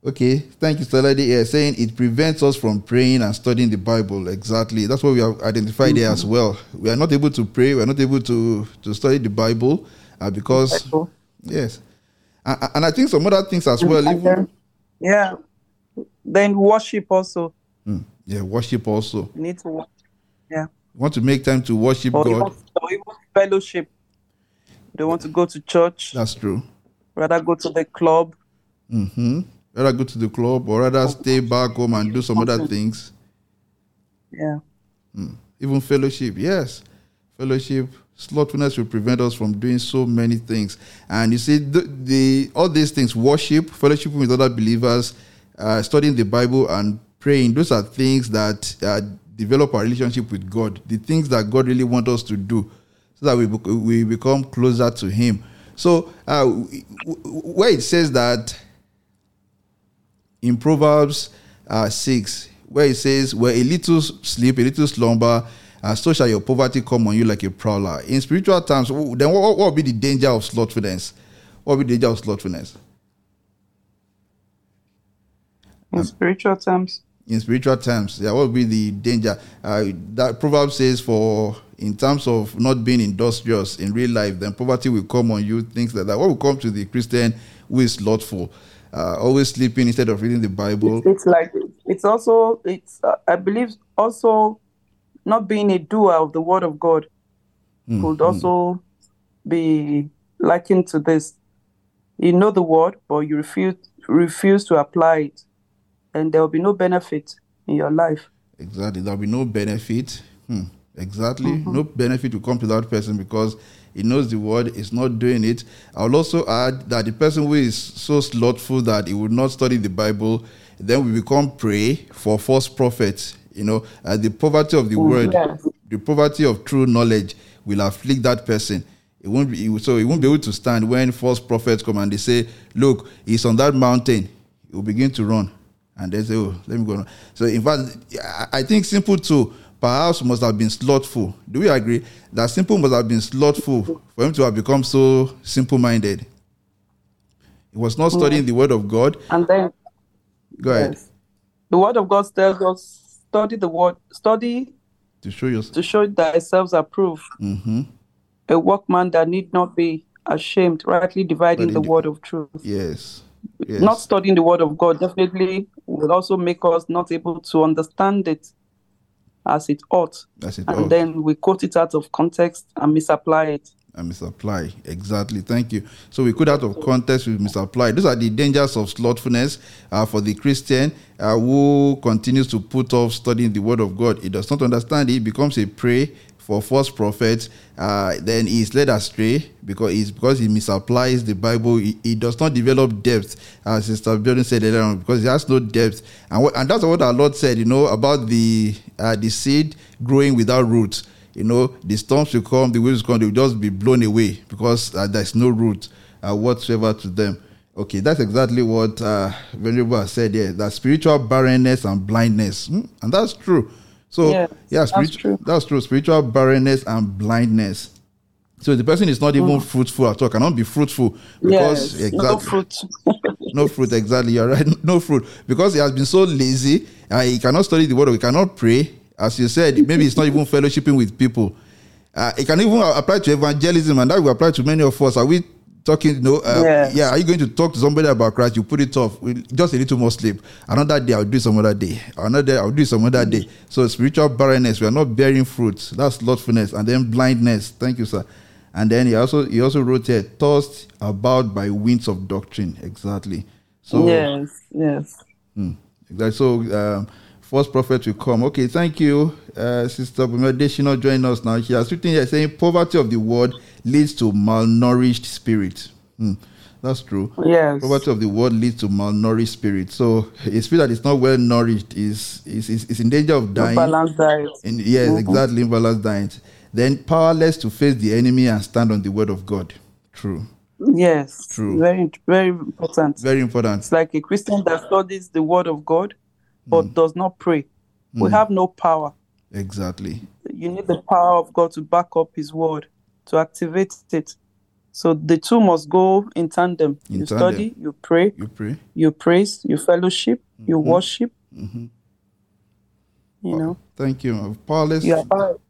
Okay, thank you, Saladi. saying it prevents us from praying and studying the Bible. Exactly. That's what we have identified there as well. We are not able to pray, we are not able to, to study the Bible uh, because, yes. And, and I think some other things as well. Even, yeah. Then worship also. Hmm, yeah, worship also. You need to worship. Yeah. Want to make time to worship Or God. even, or even fellowship. They want to go to church. That's true. Rather go to the club. Mm-hmm. rather go to the club or rather stay back home and do some other things. Yeah. Mm. Even fellowship, yes. Fellowship, slothfulness will prevent us from doing so many things. And you see, the, the all these things, worship, fellowship with other believers, uh, studying the Bible, and praying, those are things that uh, develop our relationship with God. The things that God really wants us to do, so that we we become closer to Him. So, uh, where it says that in Proverbs uh, 6, where it says, Where a little sleep, a little slumber, uh, so shall your poverty come on you like a prowler. In spiritual terms, then what, what would be the danger of slothfulness? What would be the danger of slothfulness? In spiritual terms? In spiritual terms, yeah, what would be the danger? Uh, that proverb says, for in terms of not being industrious in real life, then poverty will come on you, things like that. What will come to the Christian who is slothful? Uh, always sleeping instead of reading the Bible. It's like it's also it's uh, I believe also not being a doer of the word of God mm, could also be likened to this. You know the word, but you refuse refuse to apply it, and there will be no benefit in your life. Exactly, there will be no benefit. Hmm. Exactly, mm-hmm. no benefit will come to that person because he knows the word, is not doing it. I will also add that the person who is so slothful that he would not study the Bible, then we become prey for false prophets you know, uh, the poverty of the mm, word, yes. the poverty of true knowledge will afflict that person. It won't be so. He won't be able to stand when false prophets come and they say, "Look, he's on that mountain." He will begin to run, and they say, "Oh, let me go." So, in fact, I think simple too perhaps must have been slothful. Do we agree that simple must have been slothful for him to have become so simple-minded? He was not studying mm. the word of God. And then, go yes. ahead. The word of God tells us study the word, study to show yourself. to show thyself approved. Mm-hmm. A workman that need not be ashamed, rightly dividing the word of truth. Yes. yes. Not studying the word of God definitely will also make us not able to understand it as it ought. As it and ought. then we quote it out of context and misapply it and misapply. Exactly. Thank you. So we quote out of context we misapply. Those are the dangers of slothfulness uh, for the Christian uh, who continues to put off studying the Word of God. He does not understand it, becomes a prey for false prophets. Uh, then he is led astray because he's because he misapplies the Bible. He, he does not develop depth, as Sister Building said earlier on, because he has no depth. And and that's what our Lord said, you know, about the uh, the seed growing without roots you know, the storms will come, the waves will come, they will just be blown away because uh, there's no root uh, whatsoever to them. Okay, that's exactly what uh, Venerable said here. That spiritual barrenness and blindness, hmm? and that's true. So yeah, yeah that's true. That's true. Spiritual barrenness and blindness. So the person is not even mm. fruitful at all. Cannot be fruitful because yes, exactly no fruit. no fruit. Exactly, you're right. No fruit because he has been so lazy. Uh, he cannot study the word. He cannot pray as you said, maybe it's not even fellowshipping with people. Uh, it can even apply to evangelism, and that will apply to many of us. Are we talking? You know, uh, yes. yeah. Are you going to talk to somebody about Christ? You put it off. Just a little more sleep. Another day, I'll do some other day. Another day, I'll do some other day. So spiritual barrenness, we are not bearing fruit. That's slothfulness, and then blindness. Thank you, sir. And then he also he also wrote here, tossed about by winds of doctrine. Exactly. So yes, yes. Hmm, exactly. So. Um, false prophet will come. Okay, thank you, uh, Sister Bumedeshino, join us now. She has written here saying poverty of the world leads to malnourished spirit. Hmm, that's true. Yes. Poverty of the world leads to malnourished spirit. So a spirit that is not well nourished is is, is, is in danger of dying. Balanced diet. In, yes, mm-hmm. exactly, imbalanced diet. Then powerless to face the enemy and stand on the word of God. True. Yes. True. Very, very important. Very important. It's like a Christian that studies the word of God but mm. does not pray, mm. we have no power. Exactly. You need the power of God to back up His word, to activate it. So the two must go in tandem. In you tandem. study, you pray, you pray, you praise, you fellowship, mm-hmm. you worship. Mm-hmm. You know. Thank you. Powerless. Yeah.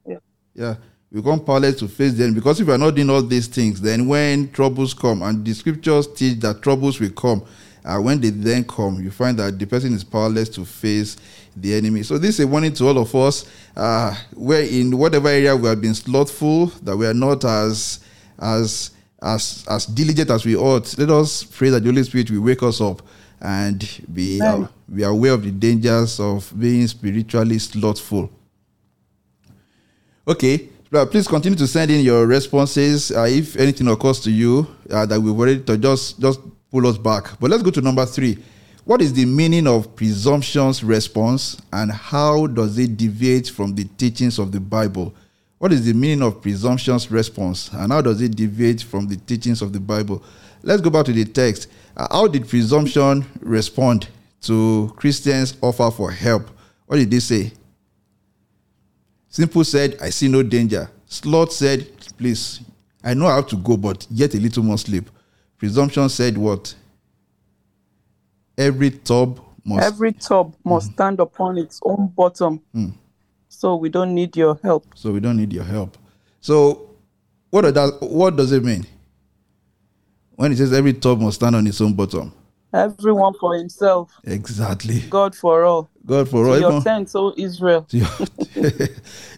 Yeah. yeah. We become powerless to face them because if we are not doing all these things, then when troubles come, and the scriptures teach that troubles will come, uh, when they then come, you find that the person is powerless to face the enemy. So this is a warning to all of us. Uh, where in whatever area we have been slothful, that we are not as as as as diligent as we ought. Let us pray that the Holy Spirit will wake us up and be, uh, be aware of the dangers of being spiritually slothful. Okay, uh, please continue to send in your responses. Uh, if anything occurs to you uh, that we've already to just just pull us back. But let's go to number three. What is the meaning of presumption's response, and how does it deviate from the teachings of the Bible? What is the meaning of presumption's response, and how does it deviate from the teachings of the Bible? Let's go back to the text. Uh, how did presumption respond to Christians' offer for help? What did they say? Simple said, I see no danger. Sloth said, Please, I know I have to go, but yet a little more sleep. Presumption said, What? Every tub must. Every tub must stand upon its own bottom. Mm. So we don't need your help. So we don't need your help. So what does that, what does it mean? When it says every tub must stand on its own bottom. Everyone for himself. Exactly. God for all. God for to all. Your Even- tent, so Israel. to your, to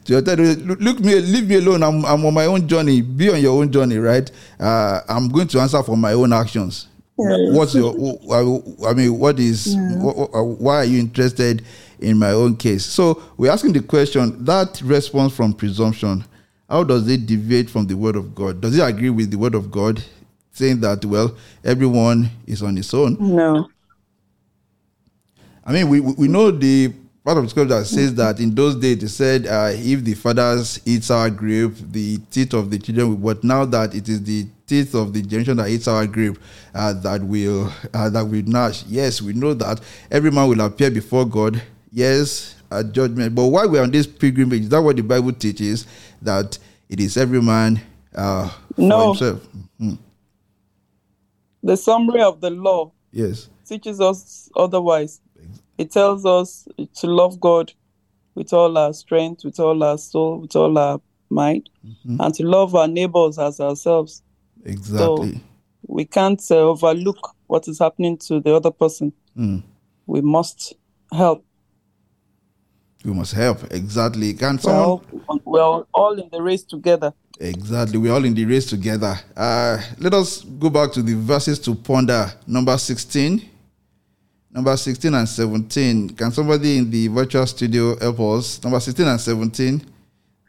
your territory. look, look me, leave me alone. I'm, I'm on my own journey. Be on your own journey, right? Uh, I'm going to answer for my own actions. Yes. What's your? I mean, what is? Yeah. wh- wh- why are you interested in my own case? So we're asking the question. That response from presumption, how does it deviate from the word of God? Does it agree with the word of God, saying that well, everyone is on his own? No. I mean, we we know the part of the scripture that says that in those days they said, uh, if the fathers eat our grape, the teeth of the children. will- But now that it is the teeth of the generation that eats our grape uh, that will uh, that will gnash. Yes, we know that every man will appear before God. Yes, at judgment. But while we're on this pilgrimage, is that what the Bible teaches? That it is every man uh, for No. himself. Mhm. The summary of the law Yes. teaches us otherwise. It tells us to love God with all our strength, with all our soul, with all our mind, Mhm. and to love our neighbors as ourselves. Exactly. We can't uh, overlook what is happening to the other person. Mm. We must help. We must help. Exactly. Can We're someone all, we're all- all in the race together. Exactly. We're all in the race together. Uh, let us go back to the verses to ponder. Number 16. Number 16 and 17. Can somebody in the virtual studio help us? Number 16 and 17.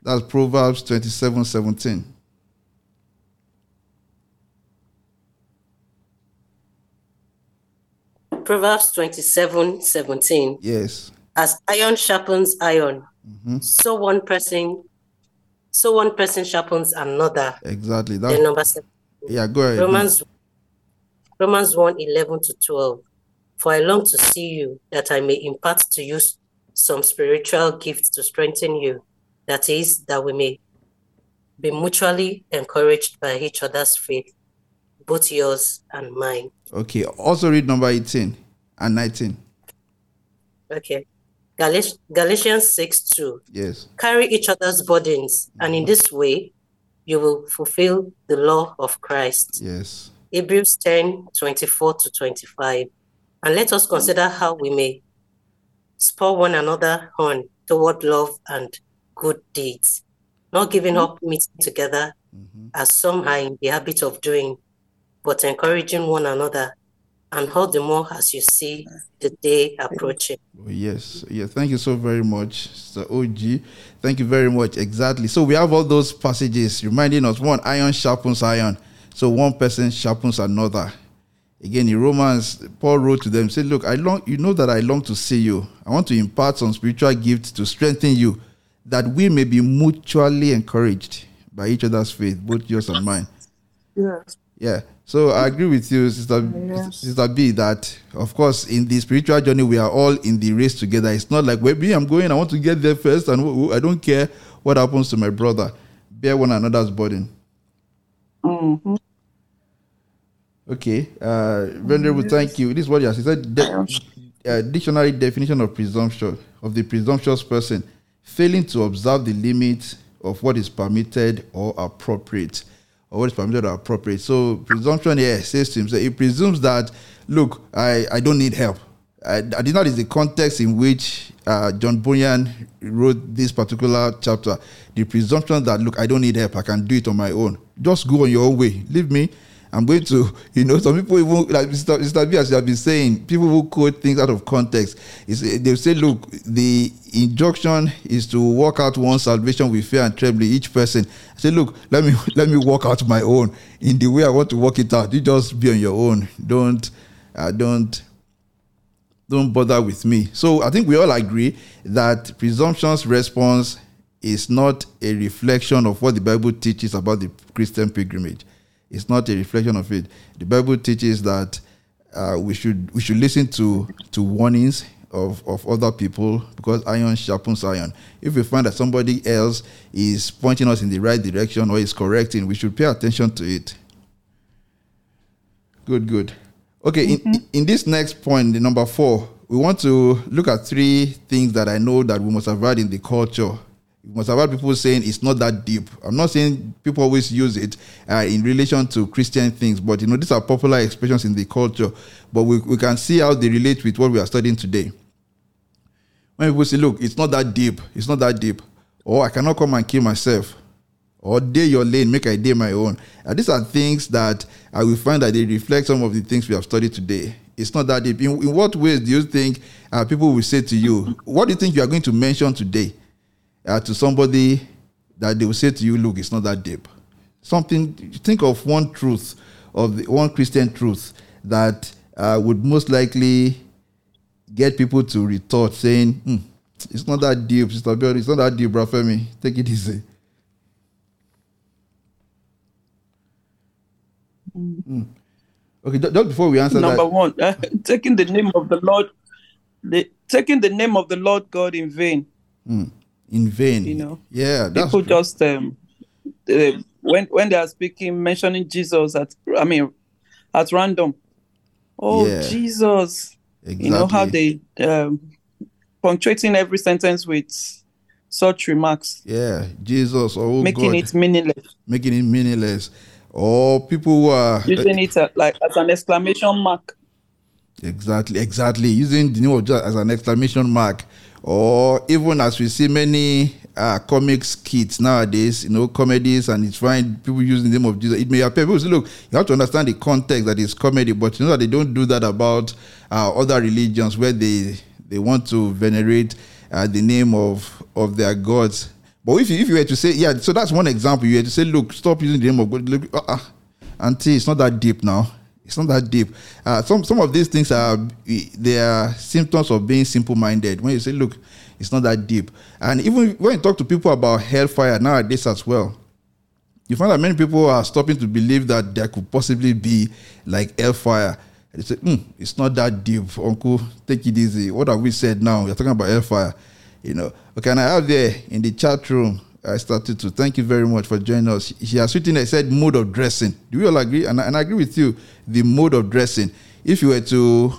That's Proverbs 27 17. Proverbs 27 17. Yes. As iron sharpens iron, Mhm. so one person so one person sharpens another. Exactly. Then That, number seven. yeah, go ahead. Romans Romans 1 11 to 12. For I long to see you, that I may impart to you some spiritual gifts to strengthen you. That is, that we may be mutually encouraged by each other's faith, both yours and mine. Okay. Also read number 18 and 19. Okay. Galat- Galatians 6 2. Yes. Carry each other's burdens, and in this way you will fulfill the law of Christ. Yes. Hebrews 10 24 to 25. And let us consider how we may spur one another on toward love and good deeds, not giving mm-hmm. up meeting together mm-hmm. as some are in the habit of doing, but encouraging one another, and all the more as you see the day approaching. Oh, yes, yes. Thank you so very much, Sir OG. Thank you very much. Exactly. So we have all those passages reminding us one iron sharpens iron. So one person sharpens another. Again, in Romans, Paul wrote to them, said, Look, I long you know that I long to see you. I want to impart some spiritual gifts to strengthen you, that we may be mutually encouraged by each other's faith, both yours and mine. Yes. Yeah. So I agree with you, Sister, Yes. Sister B, that of course in the spiritual journey we are all in the race together. It's not like, me, I'm going, I want to get there first, and I don't care what happens to my brother. Bear one another's burden. Mhm. Okay. Uh, Venerable, thank you. This is what you have said. De- uh, dictionary definition of presumption of the presumptuous person, failing to observe the limits of what is permitted or appropriate, or what is permitted or appropriate. So presumption here says to himself, he presumes that, look, I, I don't need help. I, I not. that is the context in which uh, John Bunyan wrote this particular chapter. The presumption that, look, I don't need help. I can do it on my own. Just go on your own way. Leave me I'm going to, you know, some people even like Mr. Mr. B, as you have been saying, people who quote things out of context. Is they say, look, the injunction is to work out one's salvation with fear and trembling. Each person I say, look, let me let me work out my own in the way I want to work it out. You just be on your own. Don't, uh, don't, don't bother with me. So I think we all agree that presumption's response is not a reflection of what the Bible teaches about the Christian pilgrimage. It's not a reflection of it. The Bible teaches that uh, we should we should listen to to warnings of, of other people because iron sharpens iron. If we find that somebody else is pointing us in the right direction or is correcting, we should pay attention to it. Good, good. Okay, mm-hmm. in, in this next point, the number four, we want to look at three things that I know that we must avoid in the culture you must have people saying it's not that deep. I'm not saying people always use it uh, in relation to Christian things, but you know these are popular expressions in the culture. But we, we can see how they relate with what we are studying today. When people say, "Look, it's not that deep. It's not that deep," or "I cannot come and kill myself," or "Day your lane, make I day my own," uh, these are things that I will find that they reflect some of the things we have studied today. It's not that deep. In, in what ways do you think uh, people will say to you, "What do you think you are going to mention today?" Uh, to somebody that they will say to you, look, it's not that deep. Something, think of one truth, of the, one Christian truth that uh, would most likely get people to retort saying, hmm, it's not that deep, Sister Bill, it's not that deep, Rafemi. Take it easy. Mm. Okay, just before we answer that. Number that, one, uh, taking the name of the Lord, the, taking the name of the Lord God in vain. Mm in vain. You know, yeah, people true. just um, when when they are speaking, mentioning Jesus at I mean, at random. Oh yeah. Jesus! Exactly. You know how they um, punctuating every sentence with such remarks. Yeah, Jesus. Oh, making God. it meaningless. Making it meaningless. Or people who are using uh, it uh, like as an exclamation mark. Exactly, exactly. Using the name of Jesus as an exclamation mark or even as we see many uh, comic skits nowadays, you know, comedies, and it's fine, people use the name of Jesus. It may appear, people say, look, you have to understand the context that is comedy, but you know that they don't do that about uh, other religions where they, they want to venerate uh, the name of, of their gods. But if you, if you were to say, yeah, so that's one example, you were to say, look, stop using the name of God. Look, uh-uh, auntie, it's not that deep now. It's not that deep. Uh, some some of these things are they are symptoms of being simple-minded. When you say, "Look, it's not that deep," and even when you talk to people about hellfire nowadays as well, you find that many people are stopping to believe that there could possibly be like hellfire. They say, mm, "It's not that deep, Uncle. Take it easy." What have we said now? You're talking about hellfire, you know. Okay, and I have there in the chat room I started to. Thank you very much for joining us. He has written, I said, mode of dressing. Do we all agree? And, and I agree with you, the mode of dressing. If you were to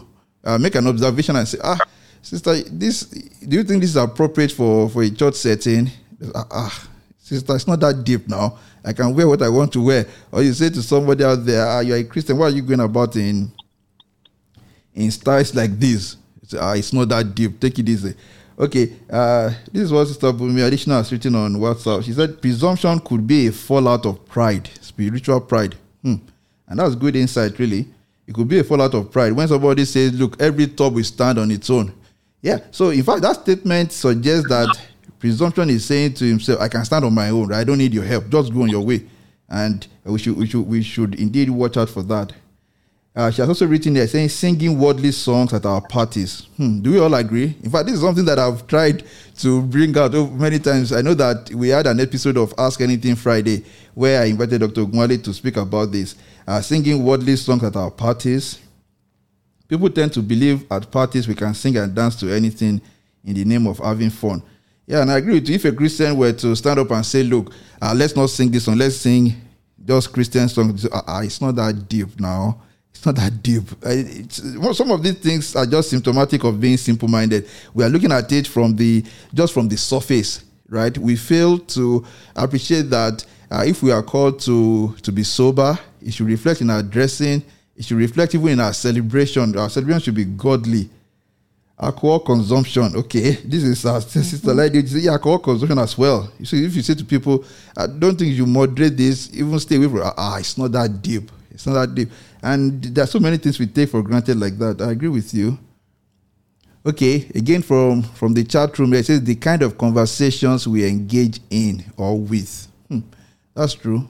uh, make an observation and say, ah, sister, this, do you think this is appropriate for, for a church setting? Ah, ah, sister, it's not that deep now. I can wear what I want to wear. Or you say to somebody out there, ah, you're a Christian, what are you going about in, in styles like this? It's, ah, it's not that deep. Take it easy. Okay, uh, this is what Sister Bumi Additional has written on WhatsApp. She said presumption could be a fallout of pride, spiritual pride. Hmm. And that's good insight, really. It could be a fallout of pride. When somebody says, look, every top will stand on its own. Yeah, so in fact, that statement suggests that presumption is saying to himself, I can stand on my own? I don't need your help. Just go on your way. And we should, we should, we should indeed watch out for that. Uh, she has also written there saying singing worldly songs at our parties. Hmm, do we all agree? In fact, this is something that I've tried to bring out many times. I know that we had an episode of Ask Anything Friday where I invited Dr. Gwale to speak about this. Uh, singing worldly songs at our parties. People tend to believe at parties we can sing and dance to anything in the name of having fun. Yeah, and I agree with you. If a Christian were to stand up and say, look, uh, let's not sing this song, let's sing just Christian songs, it's not that deep now it's not that deep. Well, some of these things are just symptomatic of being simple-minded. We are looking at it from the just from the surface, right? We fail to appreciate that uh, if we are called to to be sober, it should reflect in our dressing. It should reflect even in our celebration. Our celebration should be godly. Alcohol consumption, okay. This is our sister lady. You say, yeah, alcohol consumption as well. You see, if you say to people, I don't think you moderate this, even stay away from. Ah, it's not that deep It's not that deep. And there are so many things we take for granted like that. I agree with you. Okay, again from from the chat room, it says the kind of conversations we engage in or with. Hmm, that's true.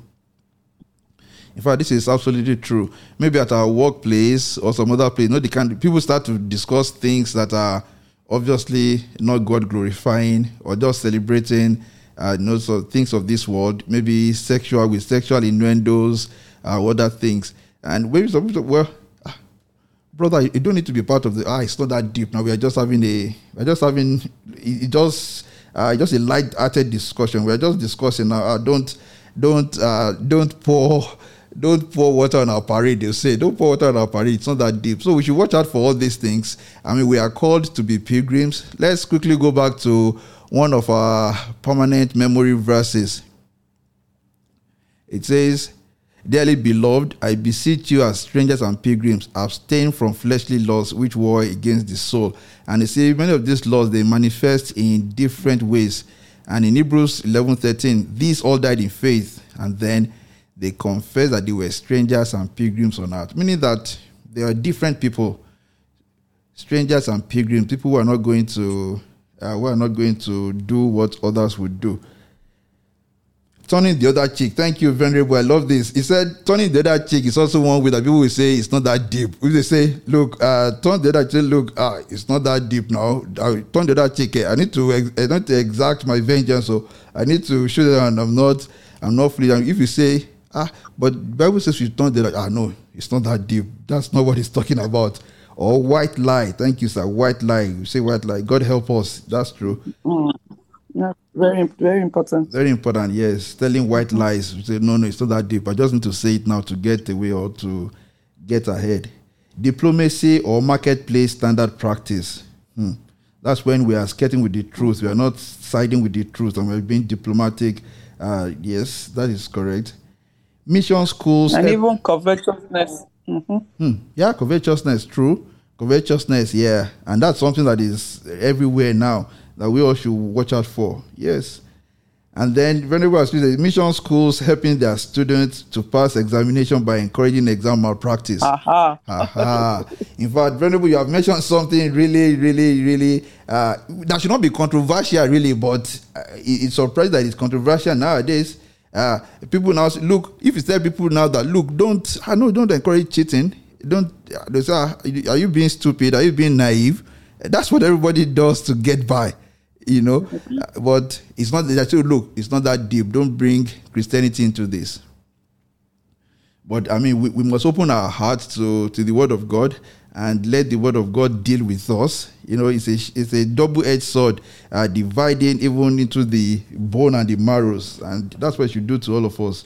In fact, this is absolutely true. Maybe at our workplace or some other place, you know, the kind people start to discuss things that are obviously not God glorifying or just celebrating, uh, you know, so things of this world. Maybe sexual with sexual innuendos, uh, other things. And maybe some people, well, ah, brother, you don't need to be part of the. Ah, it's not that deep. Now we are just having a. We're just having. It, just. Uh, just a light-hearted discussion. We're just discussing. Uh, don't, don't, uh, don't pour don't pour water on our parade. They'll say, don't pour water on our parade. It's not that deep. So we should watch out for all these things. I mean, we are called to be pilgrims. Let's quickly go back to one of our permanent memory verses. It says, Dearly beloved, I beseech you as strangers and pilgrims, abstain from fleshly laws which war against the soul. And you see, many of these laws they manifest in different ways. And in Hebrews 11:13, these all died in faith, and then they confessed that they were strangers and pilgrims on earth, meaning that there are different people, strangers and pilgrims, people who are not going to, uh, who are not going to do what others would do. Turning the other cheek. Thank you, Venerable. I love this. He said, turning the other cheek is also one way that people will say it's not that deep. If they say, look, uh, turn the other cheek, look, ah, it's not that deep now. I turn the other cheek. I need to, I need to exact my vengeance. So I need to show them I'm not, I'm not free. If you say, Ah, but Bible says you turn the like, ah no, it's not that deep. That's not what he's talking about. Or white lie. Thank you, sir. White lie. You say white lie. God help us. That's true. Mm. Yeah, very, very important. Very important. Yes, telling white lies. You say no, no, it's not that deep. I just need to say it now to get away or to get ahead. Diplomacy or marketplace standard practice. Hmm. That's when we are skating with the truth. We are not siding with the truth and we're being diplomatic. Uh, yes, that is correct mission schools and even covetousness. Mm-hmm. Hmm. Yeah, covetousness, true. Covetousness, yeah, and that's something that is everywhere now that we all should watch out for. Yes. And then Venerable says mission schools helping their students to pass examination by encouraging exam malpractice. Aha. Aha. In fact, Venerable, you have mentioned something really, really, really uh, that should not be controversial, really, but uh, it's surprised that it's controversial nowadays. Uh, people now say, look, if you tell people now that look, don't I know don't encourage cheating. Don't they say, ah, are you being stupid? Are you being naive? That's what everybody does to get by, you know. But it's not that look, it's not that deep. Don't bring Christianity into this. But I mean, we, we must open our hearts to, to the word of God and let the word of God deal with us. You know, it's a it's a double-edged sword, uh, dividing even into the bone and the marrows, and that's what you do to all of us.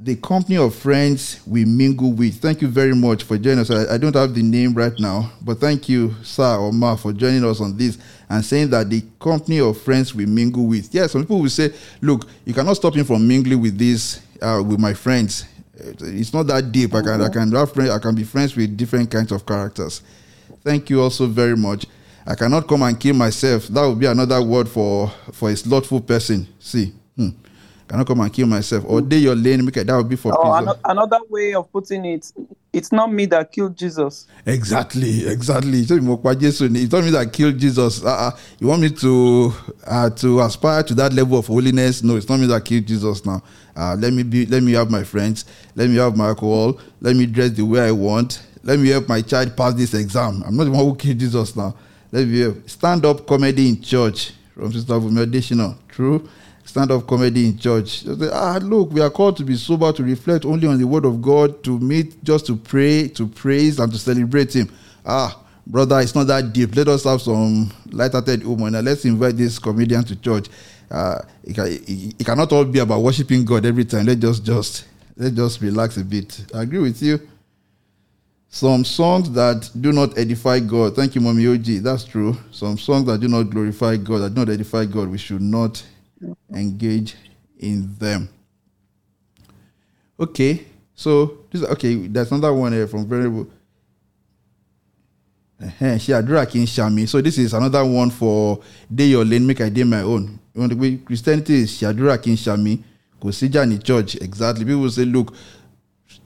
The company of friends we mingle with. Thank you very much for joining us. I, I don't have the name right now, but thank you, sir or ma, for joining us on this and saying that the company of friends we mingle with. Yes, some people will say, "Look, you cannot stop me from mingling with this uh, with my friends." It's not that deep. I can I can have friends, I can be friends with different kinds of characters. Thank you also very much. I cannot come and kill myself. That would be another word for for a slothful person. See, hmm. Cannot come and kill myself. Or day your lane, make that would be for oh, an- another way of putting it. It's not me that killed Jesus. Exactly, exactly. It's not me that killed Jesus. Uh, you want me to uh, to aspire to that level of holiness? No, it's not me that killed Jesus now. Uh, let me be. Let me have my friends. Let me have my alcohol. Let me dress the way I want. Let me help my child pass this exam. I'm not the one who killed Jesus now. Let me help. Stand up comedy in church from Sister Additional. True. Stand up comedy in church. Say, ah, look, we are called to be sober, to reflect only on the word of God, to meet just to pray, to praise, and to celebrate Him. Ah, brother, it's not that deep. Let us have some light-hearted. Now let's invite this comedian to church uh, it, can, it, it, cannot all be about worshiping God every time. Let's just just let's just relax a bit. I agree with you. Some songs that do not edify God. Thank you, Mommy OG. That's true. Some songs that do not glorify God, that do not edify God, we should not engage in them. Okay, so this okay. There's another one here from Venerable. So this is another one for day your lane, make I day my own you want to be Christianity is Shadura King Shami, Kosija in church. Exactly. People say, look,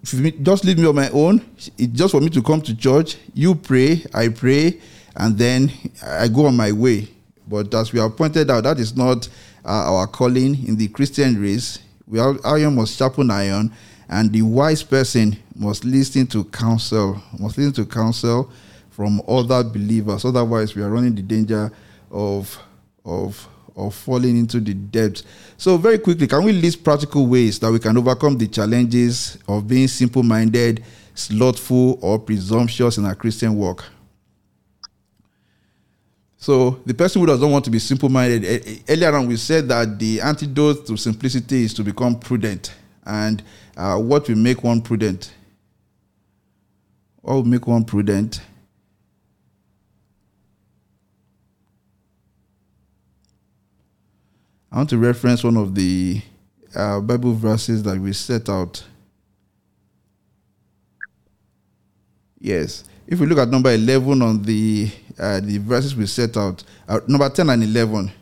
just leave me on my own. It's just for me to come to church. You pray, I pray, and then I go on my way. But as we have pointed out, that is not uh, our calling in the Christian race. We are, iron must sharpen iron, and the wise person must listen to counsel, must listen to counsel from other believers. Otherwise, we are running the danger of of of falling into the depths. So, very quickly, can we list practical ways that we can overcome the challenges of being simple minded, slothful, or presumptuous in our Christian walk? So, the person who doesn't want to be simple minded, eh, eh, earlier on we said that the antidote to simplicity is to become prudent. And uh, what will make one prudent? What will make one prudent? I want to reference one of the uh, Bible verses that we set out. Yes. If we look at number 11 on the uh, the verses we set out, uh, number 10 and 11,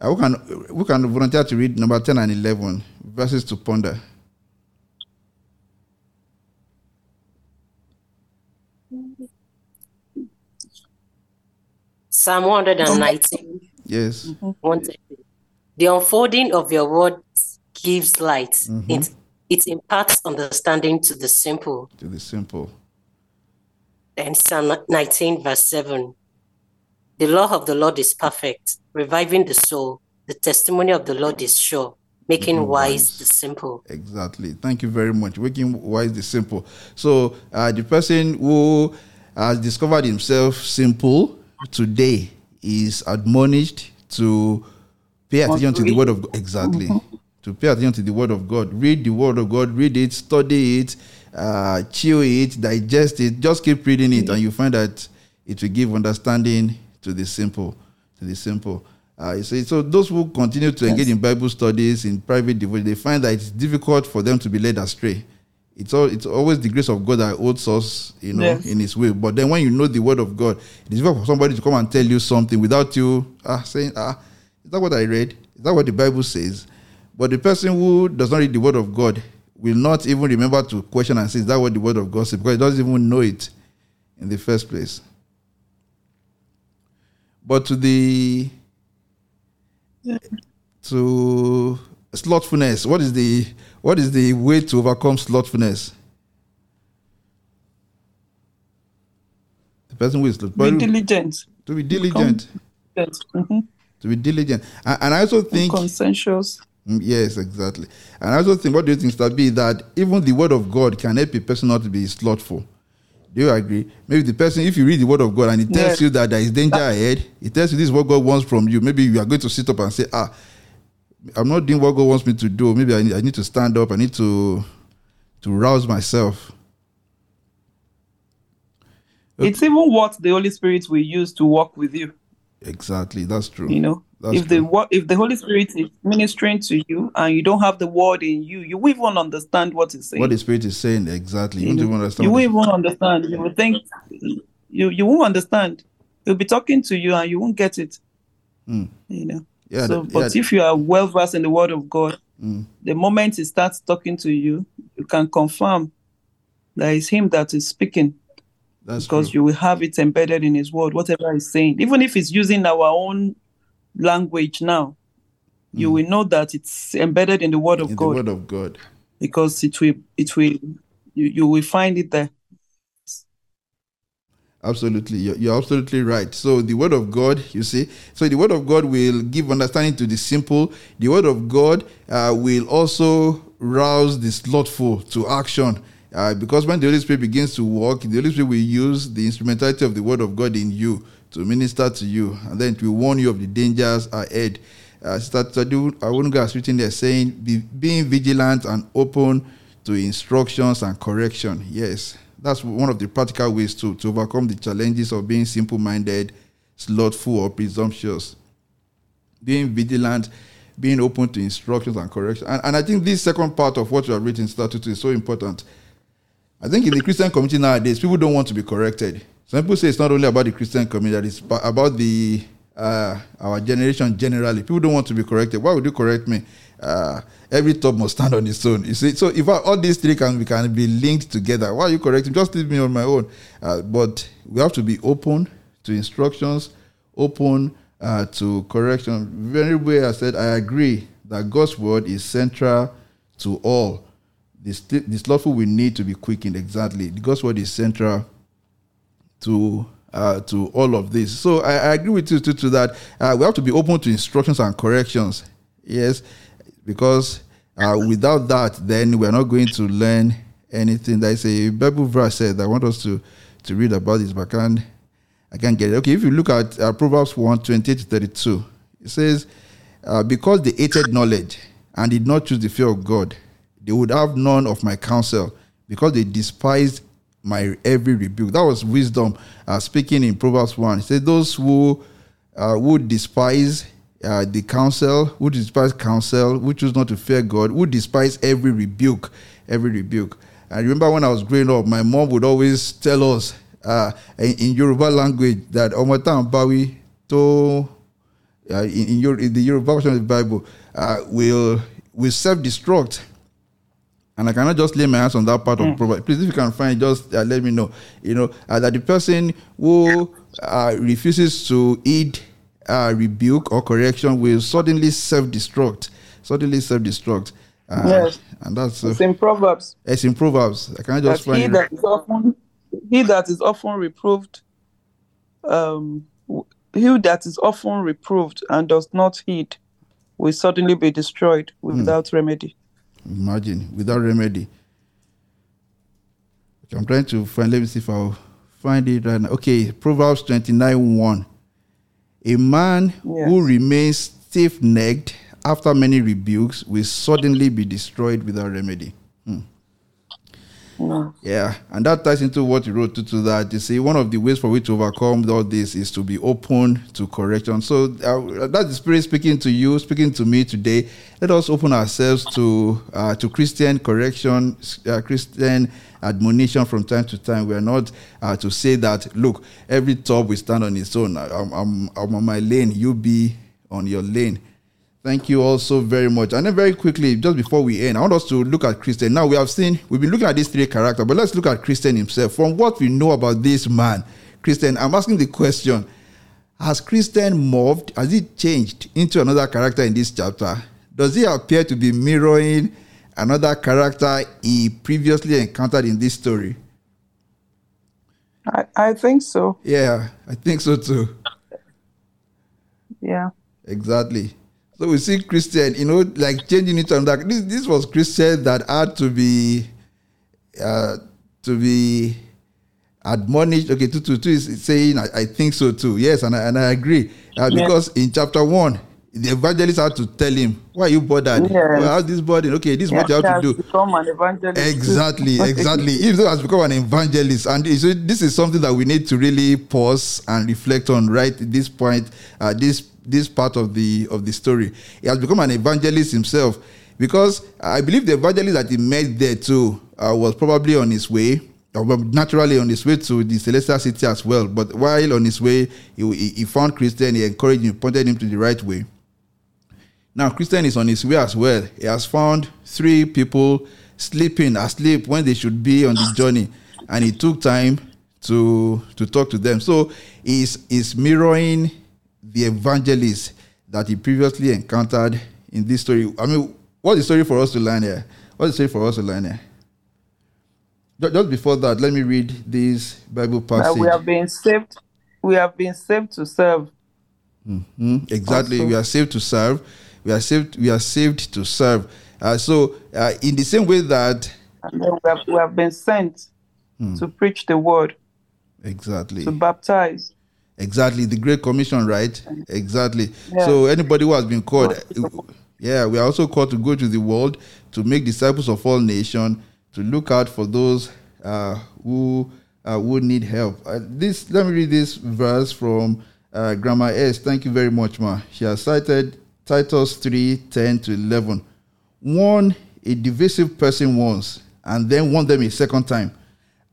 uh, we, can, we can volunteer to read number 10 and 11, verses to ponder. Psalm 119. Yes. The unfolding of your words gives light. Mhm. It, it imparts understanding to the simple. To the simple. And Psalm 19, verse 7. The law of the Lord is perfect, reviving the soul. The testimony of the Lord is sure, making Making wise, the simple. Exactly. Thank you very much. Making wise the simple. So uh, the person who has discovered himself simple today is admonished to pay attention to the word of God. Exactly. To pay attention to the word of God. Read the word of God. Read it. Study it. Uh, chew it. Digest it. Just keep reading it, and you find that it will give understanding to the simple. To the simple. Uh, so, so those who continue to engage in Bible studies in private devotion, they find that it's difficult for them to be led astray. It's all it's always the grace of God that holds us, you know, Yes. in His way. But then when you know the Word of God, it is difficult for somebody to come and tell you something without you ah saying ah, is that what I read? Is that what the Bible says? But the person who does not read the Word of God will not even remember to question and say, is that what the Word of God says? Because he doesn't even know it in the first place. But to the to slothfulness, what is the what is the way to overcome slothfulness? The person who is Be slothful diligent. to be diligent. Mhm. to be diligent, and, and I also think Consensuous. Mm, Yes, exactly. And I also think, what do you think. B, that even the word of God can help a person not to be slothful? Do you agree? Maybe the person, if you read the word of God and it tells you that there is danger ahead, it tells you this is what God wants from you. Maybe you are going to sit up and say, ah, I'm not doing what God wants me to do. Maybe I need, I need to stand up. I need to to rouse myself. It's even what the Holy Spirit will use to walk with you. Exactly. That's true. You know, That's if the true. wo- if the Holy Spirit is ministering to you and you don't have the word in you, you won't even understand what it's saying. What the Spirit is saying, exactly. You you, don't even understand. you won't even understand. You will think you you won't understand. He'll be talking to you and you won't get it. Mm. You know. Yeah, so, but yeah. if you are well versed in the Word of God, Mm. the moment He starts talking to you, you can confirm that it's Him that is speaking That's because true. you will have it embedded in His Word, whatever He's saying. Even if He's using our own language now, you will know that it's embedded in the Word of Mm. In the God word of God. because it will it will you, you will find it there. Absolutely. You're, you're absolutely right. So, the word of God, you see, so the word of God will give understanding to the simple. The word of God uh, will also rouse the slothful to action. Uh, because when the Holy Spirit begins to work, the Holy Spirit will use the instrumentality of the word of God in you to minister to you. And then it will warn you of the dangers ahead. Uh, Sister Tadu Awunuga has written there saying, Be, being vigilant and open to instructions and correction. Yes, that's one of the practical ways to, to overcome the challenges of being simple minded, slothful, or presumptuous. Being vigilant, being open to instructions and correction. And, and I think this second part of what you have written, Statute, is so important. I think in the Christian community nowadays, people don't want to be corrected. Some people say it's not only about the Christian community, it's about the uh, our generation generally. People don't want to be corrected. Why would you correct me? uh, every top must stand on its own. You see, so if all these three can be can be linked together, why are you correcting? Just leave me on my own. Uh, but we have to be open to instructions, open uh, to correction. Very well, I said I agree that God's word is central to all. This this lawful we need to be quickened exactly. God's word is central to uh, to all of this. So I, I agree with you to, to that. Uh, we have to be open to instructions and corrections. Yes, because uh, without that, then we are not going to learn anything. There is a Bible verse said I want us to to read about this, but I can't I can't get it. Okay, if you look at uh, Proverbs 1 28 to 32, it says, uh, Because they hated knowledge and did not choose the fear of God, they would have none of my counsel, because they despised my every rebuke. That was wisdom uh, speaking in Proverbs 1. It said, Those who uh, would despise uh, the counsel, who despise counsel, who choose not to fear God, who despise every rebuke, every rebuke. I remember when I was growing up, my mom would always tell us uh, in, in Yoruba language that Omata Bawi to uh, in, in, your, in the Yoruba version of the Bible uh, will will self destruct and I cannot just lay my hands on that part mm. of proverb. Please, if you can find, just uh, let me know. You know uh, that the person who uh, refuses to heed uh, rebuke or correction will suddenly self-destruct. Suddenly self-destruct. Uh, yes, and that's it's in Proverbs. It's in Proverbs. I cannot just that find he it. that is often he that is often reproved, um, he that is often reproved and does not heed, will suddenly be destroyed without mm. remedy. Imagine without remedy. Okay, I'm trying to find. Let me see if I'll find it right now. Okay, Proverbs 29 1. A man yes. who remains stiff necked after many rebukes will suddenly be destroyed without remedy. Yeah, and that ties into what you wrote to, to that. You see, one of the ways for which to overcome all this is to be open to correction. So uh, that's the Spirit speaking to you, speaking to me today. Let us open ourselves to uh, to Christian correction, uh, Christian admonition from time to time. We are not uh, to say that, look, every top will stand on its own. I'm, I'm, I'm on my lane, you be on your lane. Thank you all so very much. And then very quickly, just before we end, I want us to look at Christian. Now we have seen, we've been looking at these three characters, but let's look at Christian himself. From what we know about this man, Christian, I'm asking the question, has Christian morphed, has he changed into another character in this chapter? Does he appear to be mirroring another character he previously encountered in this story? I, I think so. Yeah, I think so too. Yeah. Exactly. So we see Christian, you know, like changing it on that. This this was Christian that had to be uh to be admonished. Okay, two two two is saying I, I think so too. Yes, and I and I agree. Uh, because in chapter one, the evangelist had to tell him, Why are you bothered? Yes. Well, how's this burden? Okay, this is what you have to do. Become an evangelist. Exactly, exactly. if he has become an evangelist, and so this is something that we need to really pause and reflect on right at this point, uh, this this part of the of the story. He has become an evangelist himself because I believe the evangelist that he met there too uh, was probably on his way, naturally on his way to the celestial city as well. But while on his way, he, he found Christian, he encouraged him, pointed him to the right way. Now Christian is on his way as well. He has found three people sleeping asleep when they should be on the journey, and he took time to to talk to them. So he's is mirroring the evangelist that he previously encountered in this story. I mean, what's the story for us to learn here? What's the story for us to learn here? Just before that, let me read this Bible passage. Uh, we have been saved. We have been saved to serve. Mm-hmm. Exactly, also. we are saved to serve. We are saved. We are saved to serve. Uh, so, uh, in the same way that we have, we have been sent hmm. to preach the word. Exactly. To baptize. Exactly, the Great Commission, right? Exactly. Yeah. So anybody who has been called, yeah, we are also called to go to the world to make disciples of all nations, to look out for those uh, who uh, would need help. Uh, this, let me read this verse from uh, Grandma S. Thank you very much, ma. She has cited Titus 3 10 to 11. Warn a divisive person once, and then warn them a second time.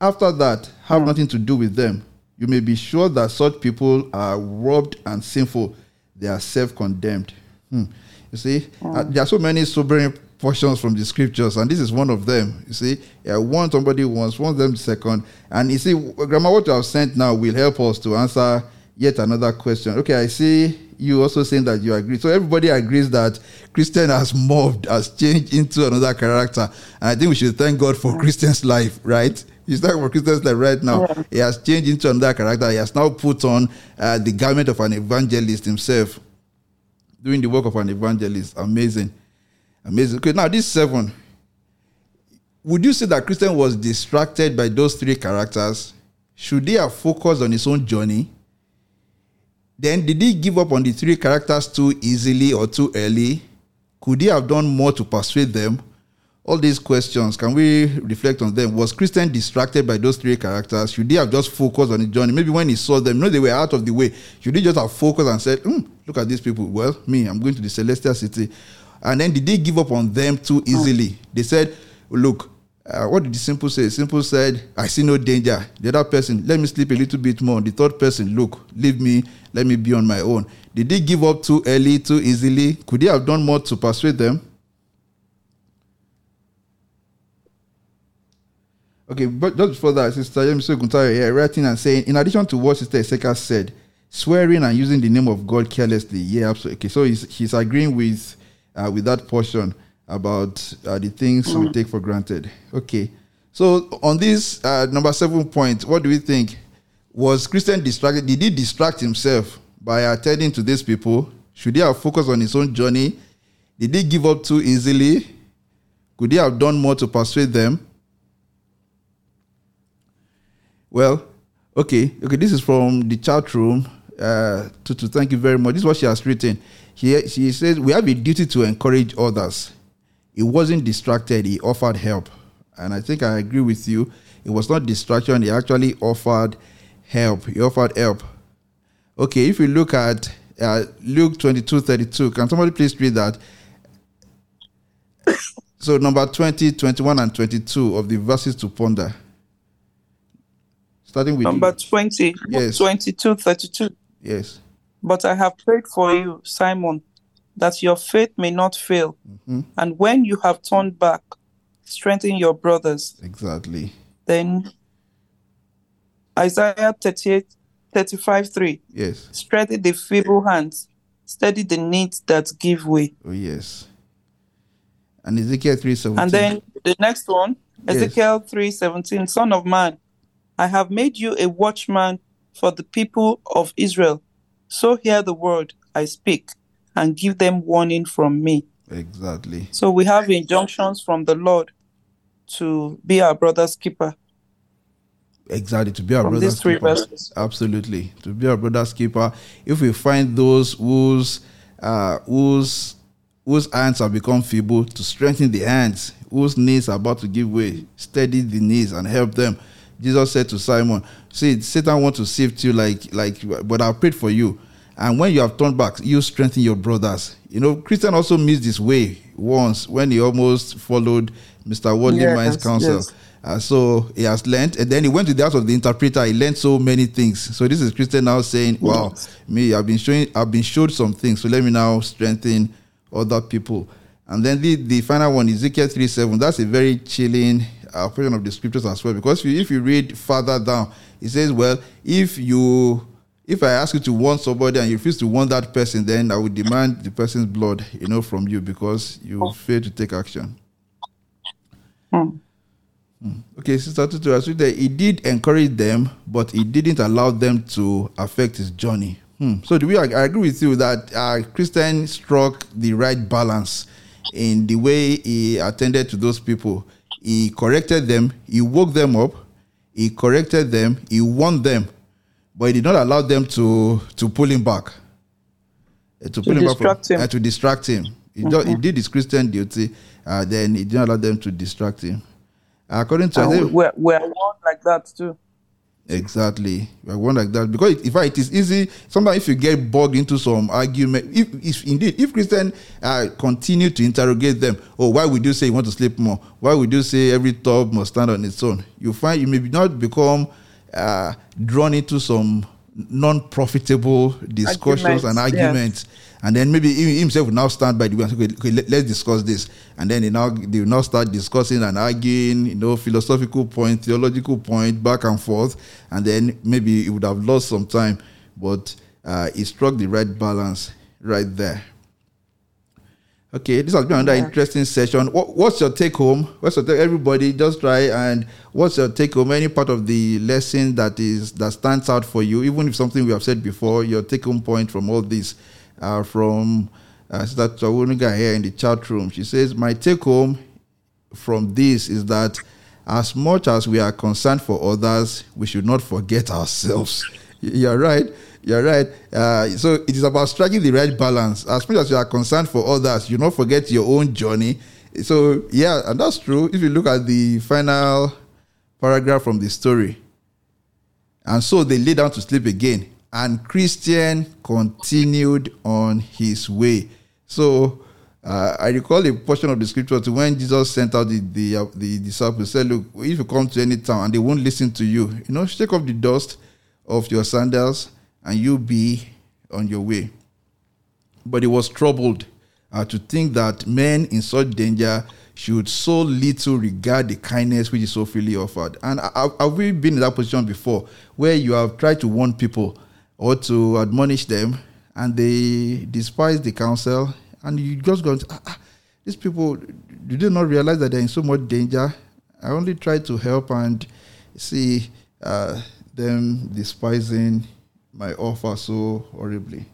After that, have nothing to do with them you may be sure that such people are robbed and sinful. They are self condemned. Hmm. You see, uh, there are so many sobering portions from the scriptures, and this is one of them. You see, yeah, one somebody once, one them second, and you see, Grandma, what you have sent now will help us to answer yet another question. Okay, I see you also saying that you agree. So everybody agrees that Christian has morphed, has changed into another character, and I think we should thank God for Christian's life, right? He's talking for Christian's life right now. Yeah. He has changed into another character. He has now put on uh, the garment of an evangelist himself, doing the work of an evangelist. Amazing. Amazing. Okay, now this seven. Would you say that Christian was distracted by those three characters? Should he have focused on his own journey? Then did he give up on the three characters too easily or too early? Could he have done more to persuade them? All these questions, can we reflect on them? Was Christian distracted by those three characters? Should he have just focused on the journey? Maybe when he saw them, no, they were out of the way. Should he just have focused and said, "Hmm, look at these people. Well, me, I'm going to the celestial city. And then did they give up on them too easily? They said, look, uh, what did the simple say? Simple said, I see no danger. The other person, let me sleep a little bit more. The third person, look, leave me, let me be on my own. Did they give up too early, too easily? Could they have done more to persuade them? Okay, but just before that, Sister Yemiso Guntari here writing and saying, in addition to what Sister Eseka said, swearing and using the name of God carelessly. Yeah, absolutely. Okay, so he's, he's agreeing with uh, with that portion about uh, the things we take for granted. Okay, so on this uh, number seven point, what do we think? Was Christian distracted? Did he distract himself by attending to these people? Should he have focused on his own journey? Did he give up too easily? Could he have done more to persuade them? Well, okay, okay. This is from the chat room. Uh, to, to thank you very much. This is what she has written. She, she says we have a duty to encourage others. He wasn't distracted. He offered help, and I think I agree with you. It was not distraction. He actually offered help. He offered help. Okay, if you look at uh, Luke 22 32, can somebody please read that? so, number 20, 21, and 22 of the verses to ponder. Starting with Number 20, Yes. 22, 32. Yes. But I have prayed for you, Simon, that your faith may not fail. Mhm. And when you have turned back, strengthen your brothers. Exactly. Then Isaiah 38, 35, 3. Yes. Strengthen the feeble hands, steady the knees that give way. Oh, yes. And Ezekiel 3:17. And then the next one, Yes. Ezekiel 3:17, Son of man, I have made you a watchman for the people of Israel. So hear the word I speak and give them warning from me. Exactly. So we have injunctions from the Lord to be our brother's keeper. Exactly. To be our From brother's keeper. verses. Absolutely. To be our brother's keeper. If we find those whose uh whose whose hands have become feeble, to strengthen the hands, whose knees are about to give way, steady the knees and help them. Jesus said to Simon, See, Satan wants to sift you like like but I prayed for you. And when you have turned back, you strengthen your brothers. You know, Christian also missed his way once when he almost followed Mr. Worldly Yes, Mind's counsel. yes. Uh, so he has learned, and then he went to the house of the interpreter. He learned so many things. So this is Christian now saying, "Wow, me, I've been showing, I've been showed some things. So let me now strengthen other people." And then the, the final one, Ezekiel three seven. That's a very chilling uh, portion of the scriptures as well, because if you, if you read further down, it says, "Well, if you." If I ask you to warn somebody and you refuse to warn that person, then I will demand the person's blood, you know, from you because you failed to take action. Okay, Sister Tutu, as we said, he did encourage them, but he didn't allow them to affect his journey. Hmm. So, do we? I agree with you that uh, Christian struck the right balance in the way he attended to those people. He corrected them, he woke them up, he corrected them, he warned them, but he did not allow them to to pull him back. Uh, To, pull him back from, him. uh, to distract him. He, do- he did his Christian duty, uh, then he didn't allow them to distract him. According to I And think- we- we're, we're one like that too. Exactly. One like that. Because in fact, it is easy. Sometimes if you get bogged into some argument, if, if indeed, if Christian uh, continue to interrogate them, oh, why would you say you want to sleep more? Why would you say every top must stand on its own? You find you may not become uh, drawn into some non-profitable discussions and Arguments, yeah. And then maybe he himself will now stand by the way and say, okay, okay let, us discuss this and then they now they will now start discussing and arguing you know philosophical point theological point back and forth and then maybe he would have lost some time but uh, he struck the right balance right there Okay, this has been another Yeah. interesting session. What, what's your take home? What's your take, everybody? Just try and what's your take home? Any part of the lesson that is that stands out for you, even if something we have said before, your take home point from all this, uh, from uh, Sister here in the chat room. She says, "My take home from this is that as much as we are concerned for others, we should not forget ourselves. You're right. You're right. Uh, so it is about striking the right balance. As much as you are concerned for others, you not forget your own journey. So yeah, and that's true. If you look at the final paragraph from the story, and so they lay down to sleep again, and Christian continued on his way. So uh, I recall a portion of the scripture to when Jesus sent out the the, uh, the disciples. Said, "Look, if you come to any town and they won't listen to you, you know, shake off the dust of your sandals, and you be on your way." But he was troubled uh, to think that men in such danger should so little regard the kindness which is so freely offered. And have, have we been in that position before, where you have tried to warn people or to admonish them, and they despise the counsel, and you just go, ah, ah, these people, do they not realize that they're in so much danger? I only try to help and see uh, them despising my offer so horribly.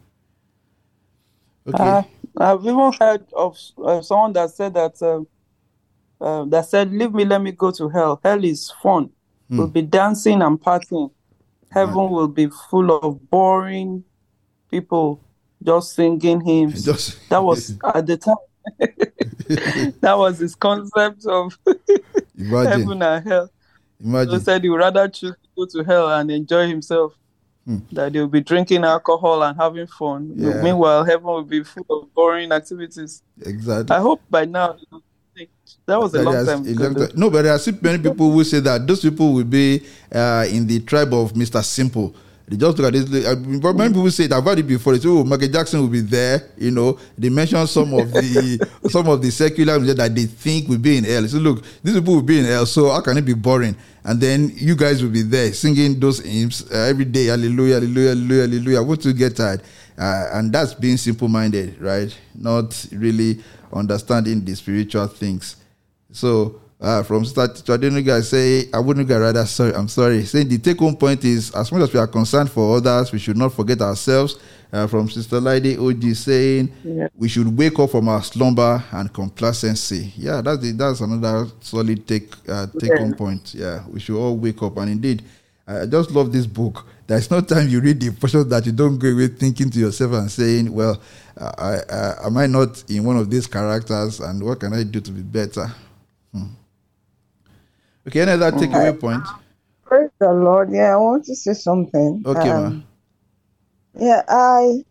Okay. Uh, I've even heard of uh, someone that said that uh, uh, that said, "Leave me, let me go to hell. Hell is fun. Hmm. We'll be dancing and partying. Heaven will be full of boring people just singing hymns." Just- that was at the time. that was his concept of Imagine. heaven and hell. Imagine. He said he would rather choose to go to hell and enjoy himself. Hmm. That they'll be drinking alcohol and having fun. Yeah. Meanwhile, heaven will be full of boring activities. Exactly. I hope by now that was a long time a long time- No, but there are still many people who say that those people will be uh, in the tribe of Mr. Simple. They just look at this. uh, But many people say that I've heard it before. They say, "Oh, Michael Jackson will be there." You know, they mention some of the some of the secular music that they think will be in hell. So look, these people will be in hell. So how can it be boring? And then you guys will be there singing those hymns uh, every day. Hallelujah, hallelujah, hallelujah, hallelujah. Won't you get tired? Uh, and that's being simple-minded, right? Not really understanding the spiritual things. So uh, from start to Adenuga, I say I wouldn't get rather sorry. I'm sorry. Saying the take home point is as much as we are concerned for others, we should not forget ourselves. Uh, from Sister Lady OG saying Yeah. we should wake up from our slumber and complacency. Yeah, that's the, that's another solid take uh, take home Yeah. point. Yeah, we should all wake up. And indeed, I just love this book. There's no time you read the portion that you don't go away thinking to yourself and saying, "Well, I, uh, am I not in one of these characters? And what can I do to be better?" Hmm. Okay, any other takeaway point? Praise the Lord. Yeah, I want to say something. Okay, Um, ma. Yeah, I.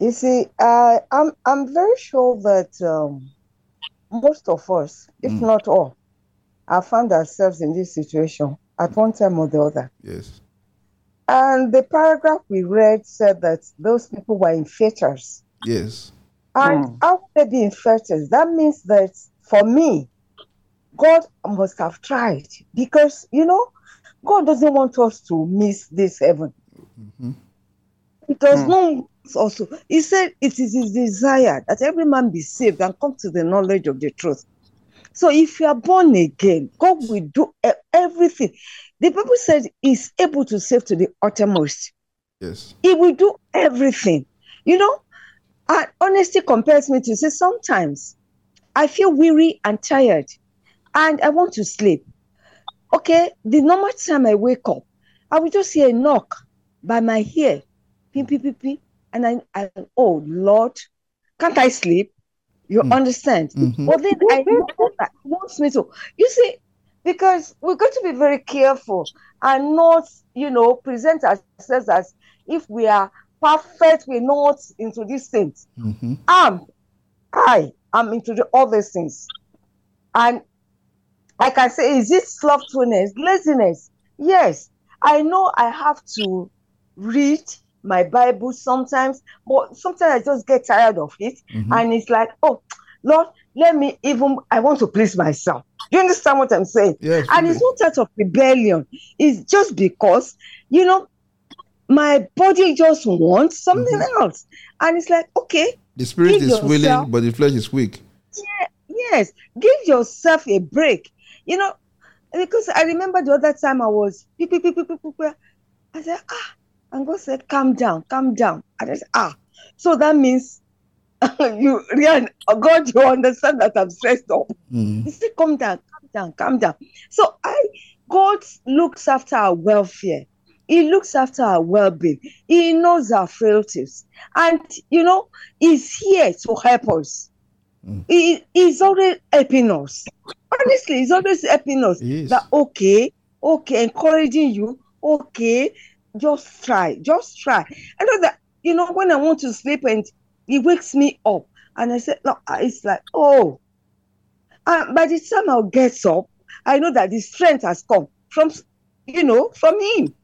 You see, I I'm I'm very sure that um, most of us, if Mm. not all, have found ourselves in this situation at one time or the other. Yes. And the paragraph we read said that those people were in fetters. Yes. And how could they be fetters? That means that for me, God must have tried because you know, God doesn't want us to miss this heaven. It does Hmm. not also. He said it is his desire that every man be saved and come to the knowledge of the truth. So if you are born again, God will do everything. The Bible said he's able to save to the uttermost. Yes. He will do everything. You know, and honesty compels me to say sometimes I feel weary and tired and I want to sleep. Okay, the normal time I wake up, I will just hear a knock by my ear. Ping, ping, ping, ping. And I, I oh Lord, can't I sleep? You understand? Mhm. But then I know that He wants me to. You see, because we're going to be very careful and not, you know, present ourselves as if we are perfect, we're not into these things. Mhm. I'm, I am into the other things. And I can say, is it slothfulness, laziness? Yes, I know I have to read my Bible sometimes, but sometimes I just get tired of it. Mhm. And it's like, oh, Lord, let me even, I want to please myself. Do you understand what I'm saying? Yes, and it's not out of rebellion, it's just because, you know, my body just wants something else. And it's like, okay, The spirit is yourself- willing, but the flesh is weak. yeah, yes, give yourself a break. You know, because I remember the other time I was, beep, beep, beep. I said, ah, and God said, calm down, calm down. And I said, ah, so that means you, Rian, God, you understand that I'm stressed up. Mm. He said, calm down, calm down, calm down. So I, God looks after our welfare. He looks after our well-being. He knows our frailties, and you know, He's here to help us. Mm. He, he's always helping us. Honestly, he's always helping us. That okay, okay, encouraging you. Okay, just try, just try. I know that you know when I want to sleep and he wakes me up, and I said, "Look, it's like oh." And by the time I'll get up, I know that the strength has come from, you know, from him.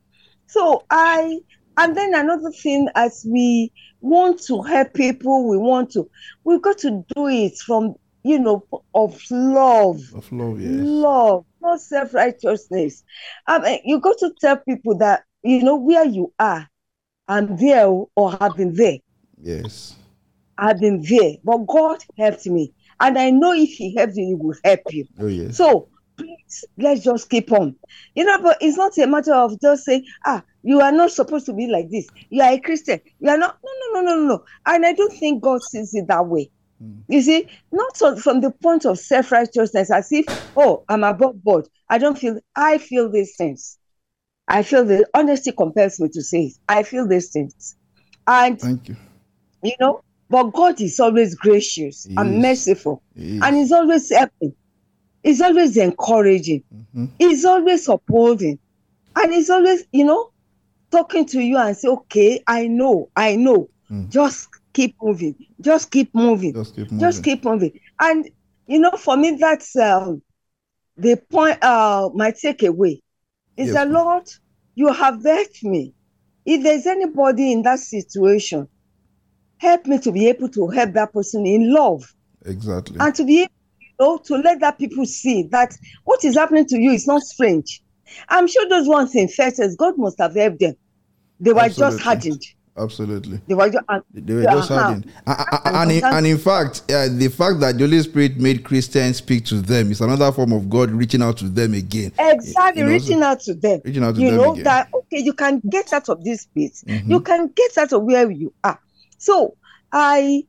So I, and then another thing, as we want to help people, we want to, we've got to do it from, you know, of love. Of love, yes. Love, not self righteousness. I um, mean, eh, you got to tell people that, you know, where you are, I'm there or have been there. Yes. I've been there, but God helped me. And I know if He helps you, He will help you. Oh, yes. So please, let's just keep on. You know, but it's not a matter of just saying, ah, you are not supposed to be like this. You are a Christian. You are not. No, no, no, no, no. And I don't think God sees it that way. You see, not so, from the point of self righteousness, as if, oh, I'm above board. I don't feel, I feel these things. I feel the honesty compels me to say it. I feel these things. And, Thank you. you know, but God is always gracious and is. merciful. He. And He's always helping. He's always encouraging. Mhm. He's always upholding. And He's always, you know, talking to you and say, okay, I know, I know. Just keep moving. Just keep moving. Just keep Just keep moving. And, you know, for me, that's um, the point, uh, my takeaway is Yes, that, Lord, you have helped me. If there's anybody in that situation, help me to be able to help that person in love Exactly. and to be able know, to let that people see that what is happening to you is not strange. I'm sure those ones in fetters, God must have helped them. They were just Absolutely. hardened. Absolutely. They were just, They were just uh-huh. hardened. And, in, and in fact, uh, the fact that the Holy Spirit made Christians speak to them is another form of God reaching out to them again. Exactly, You know, reaching out to them. reaching out to you them know again. that okay, you can get out of this pit. Mhm. You can get out of where you are. So I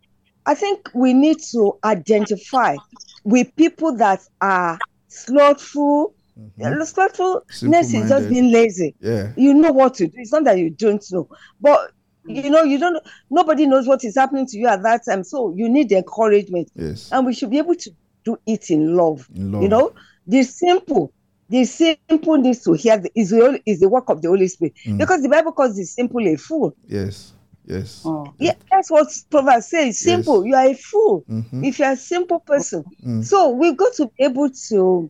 I think we need to identify with people that are slothful. Mhm. Slothfulness is just being lazy. Yeah. You know what to do. It's not that you don't know, but you know you don't. Nobody knows what is happening to you at that time. So you need encouragement, Yes. and we should be able to do it in love. In love. You know, the simple, the simple needs to hear the, is the is the work of the Holy Spirit Mm. because the Bible calls the simple a fool. Yes. Yes. Yeah, that's what Proverbs says. Simple, you are a fool Mhm. if you are a simple person. Mm. So we've got to be able to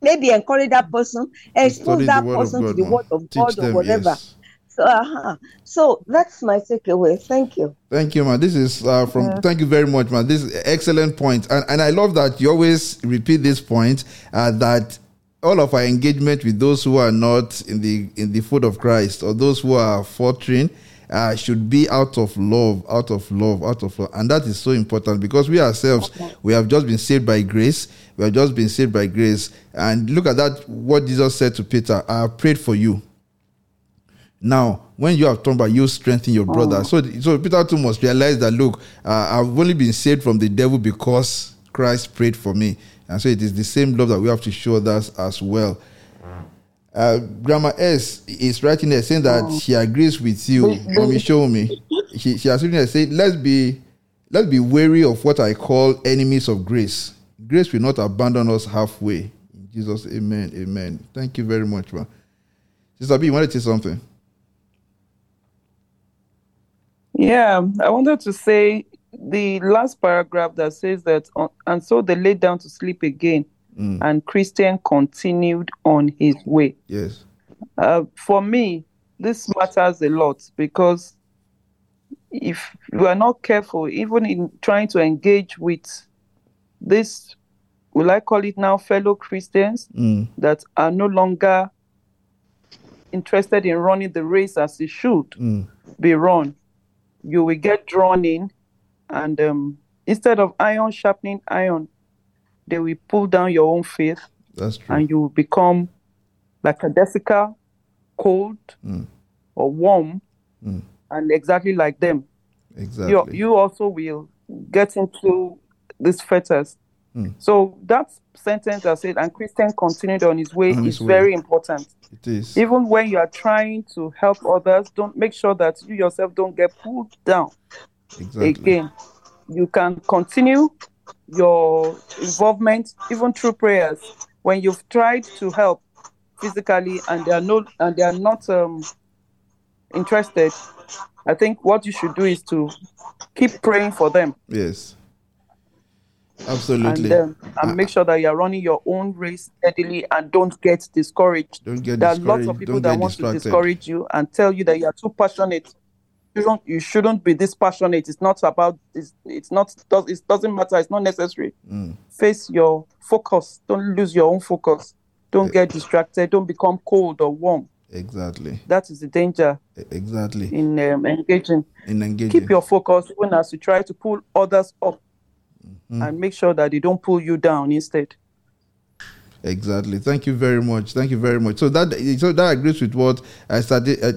maybe encourage that person, expose that person to the man. word of Teach God or them, whatever. yes. So, uh-huh. so that's my takeaway. Thank you. Thank you, man. This is uh, from. Yeah. Thank you very much, man. This is excellent point, and and I love that you always repeat this point uh, that all of our engagement with those who are not in the in the foot of Christ or those who are faltering uh, should be out of love, out of love, out of love, and that is so important because we ourselves we have just been saved by grace. We have just been saved by grace, and look at that. What Jesus said to Peter: "I have prayed for you." Now, when you have turned back, you strengthen your brother. So, so Peter too must realize that look, uh, I've only been saved from the devil because Christ prayed for me, and so it is the same love that we have to show others as well. Uh, Grandma S is writing there saying that she agrees with you. Mommy, show me. She, she has written there saying, "Let's be, let's be wary of what I call enemies of grace. Grace will not abandon us halfway." In Jesus, Amen, Amen. Thank you very much, man. Sister B, you wanted to say something? Yeah, I wanted to say the last paragraph that says that, uh, and so they lay down to sleep again, Mm. and Christian continued on his way. Yes. Uh, for me, this matters a lot because if you are not careful, even in trying to engage with this, will I call it now, fellow Christians Mm. that are no longer interested in running the race as it should Mm. be run, you will get drawn in, and um, instead of iron sharpening iron, they will pull down your own faith, That's true. and you will become like a Jessica, cold Mm. or warm, Mm. and exactly like them. Exactly. You, you also will get into these fetters. Mm. So that sentence I said, and Christian continued on his way On is way. very important. It is. Even when you are trying to help others, don't make sure that you yourself don't get pulled down Exactly. again. You can continue your involvement even through prayers when you've tried to help physically and they are not and they are not um, interested. I think what you should do is to keep praying for them Yes. Absolutely. and um, and make sure that you are running your own race steadily and don't get discouraged. Don't get there are lots of people Don't that want to discourage you and tell you that you are too passionate. You don't. You shouldn't be this passionate. It's not about. It's, it's not. Does it doesn't matter. It's not necessary. Mm. Face your focus. Don't lose your own focus. Don't get distracted. Don't become cold or warm. Exactly. That is the danger Exactly. in um, engaging. In engaging. Keep your focus even as you try to pull others up, Mhm. and make sure that they don't pull you down instead. Exactly. Thank you very much. Thank you very much. So that so that agrees with what I started. I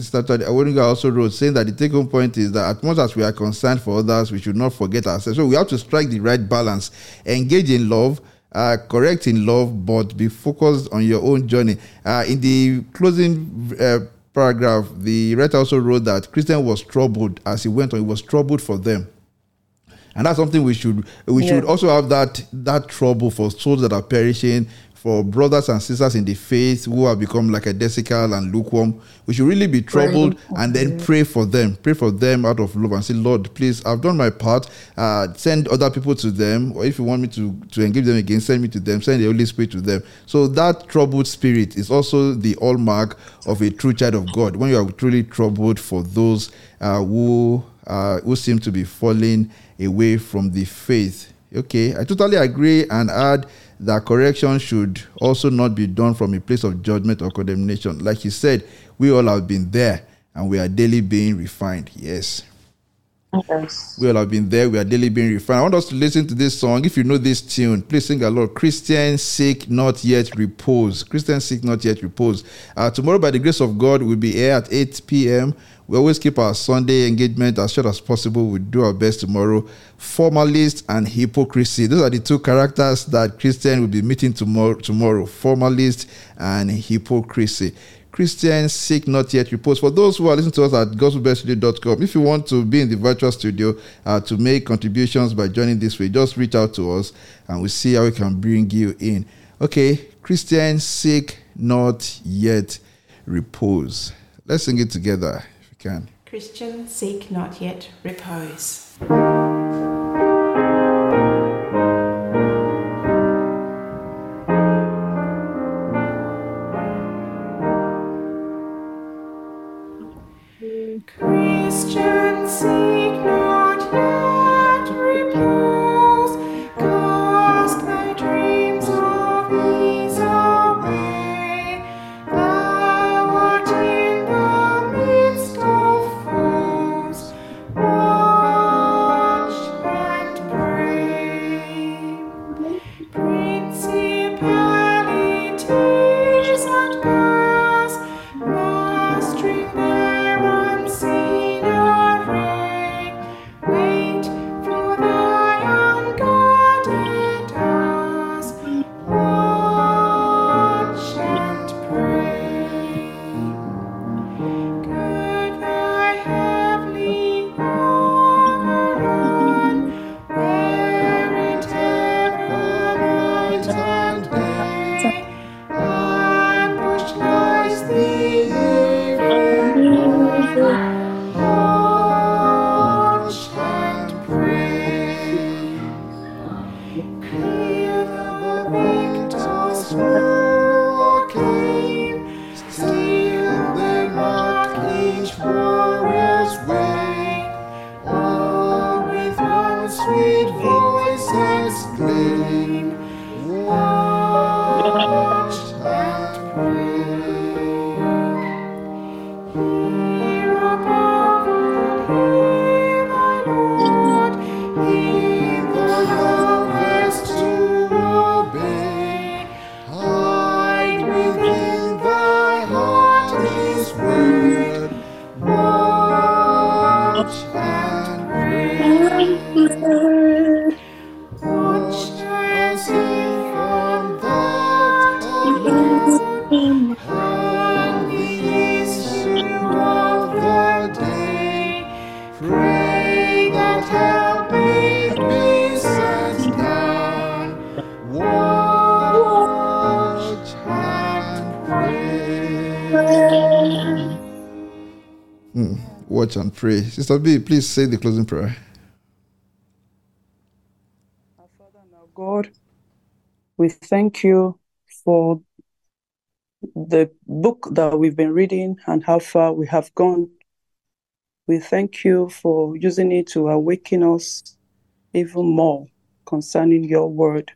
started, Awoniga also wrote, saying that the take home point is that as much as we are concerned for others, we should not forget ourselves. So we have to strike the right balance, engage in love, uh, correct in love, but be focused on your own journey. Uh, in the closing uh, paragraph, the writer also wrote that Christian was troubled as he went on. He was troubled for them and that's something we should we should also have that that trouble for souls that are perishing for brothers and sisters in the faith who have become like a desical and lukewarm. We should really be troubled and then pray for them pray for them out of love and say lord please i've done my part. Uh, send other people to them or if you want me to to engage them again send me to them send the holy spirit to them. So that troubled spirit is also the hallmark of a true child of god. When you are truly troubled for those uh, who uh, who seem to be falling away from the faith. Okay, I totally agree and add that correction should also not be done from a place of judgment or condemnation. Like he said, we all have been there and we are daily being refined. Yes. Yes. We all have been there. We are daily being refined. I want us to listen to this song. If you know this tune, please sing along. Christian seek not yet repose. Christian seek not yet repose. Uh, tomorrow, by the grace of God, we'll be here at 8 p.m. We always keep our Sunday engagement as short as possible. We do our best tomorrow. Formalist and hypocrisy. Those are the two characters that Christian will be meeting tomorrow. Tomorrow, formalist and hypocrisy. Christians seek not yet repose. For those who are listening to us at gospelbellsradio.com, if you want to be in the virtual studio uh, to make contributions by joining this way, just reach out to us and we'll see how we can bring you in. Okay, Christians seek not yet repose. Let's sing it together can. Christian seek not yet repose. Watch and pray. Sister B, please say the closing prayer. Our Father and our God, we thank you for the book that we've been reading and how far we have gone. We thank you for using it to awaken us even more concerning your word.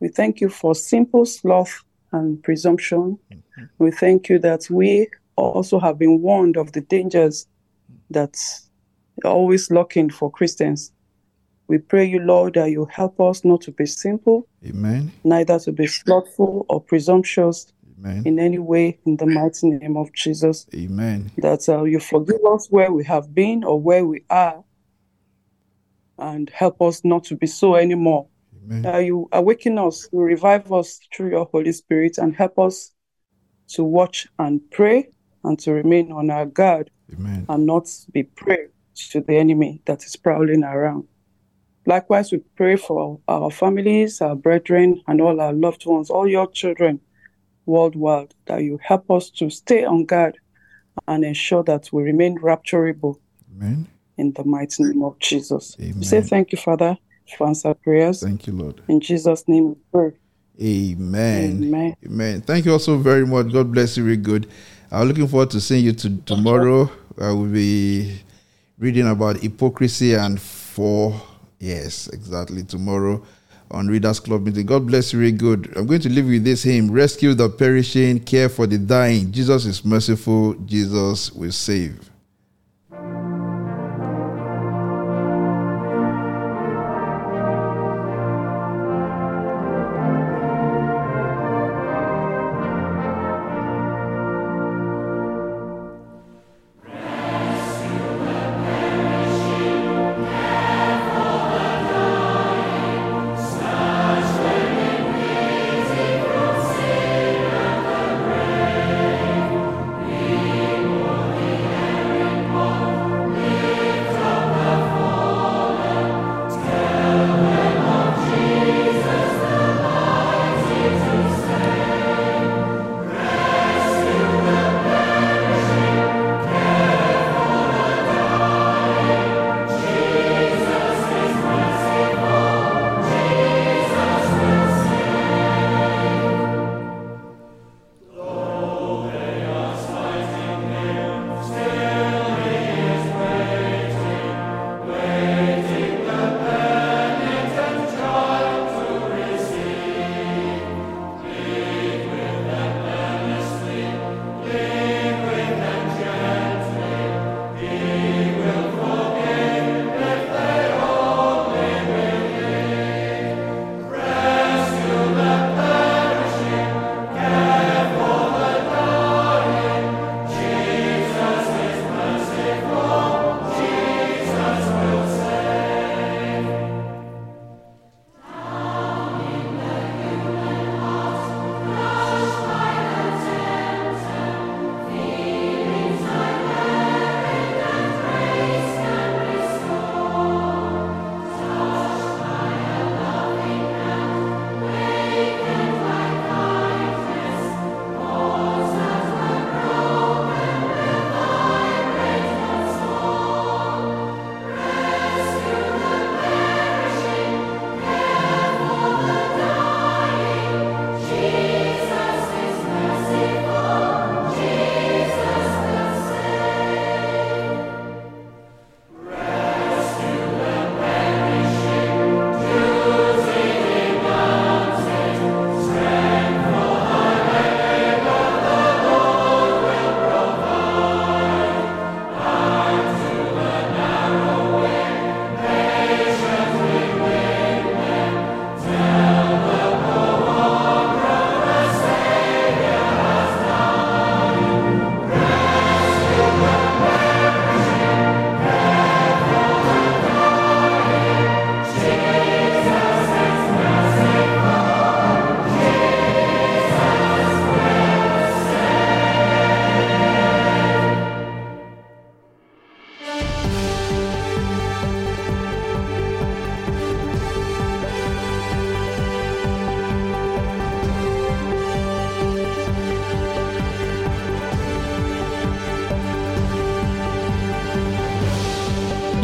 We thank you for simple sloth and presumption. Mm-hmm. We thank you that we also have been warned of the dangers that's always looking for Christians. We pray you, Lord, that you help us not to be simple, Amen. neither to be slothful or presumptuous Amen. in any way, in the mighty name of Jesus. Amen. That uh, you forgive us where we have been or where we are, and help us not to be so anymore. Amen. That you awaken us, you revive us through your Holy Spirit, and help us to watch and pray and to remain on our guard Amen. and not be prey to the enemy that is prowling around. Likewise, we pray for our families, our brethren, and all our loved ones, all your children worldwide, that you help us to stay on guard and ensure that we remain rapturable Amen. in the mighty name of Jesus. Amen. We say thank you, Father, for answer prayers. Thank you, Lord. In Jesus' name we pray. Amen. Amen. Amen. Thank you also very much. God bless you. Very good. I'm looking forward to seeing you to, tomorrow. I will be reading about hypocrisy and for yes, exactly tomorrow on Readers Club meeting. God bless you. Very good. I'm going to leave with this hymn: Rescue the perishing, care for the dying. Jesus is merciful. Jesus will save.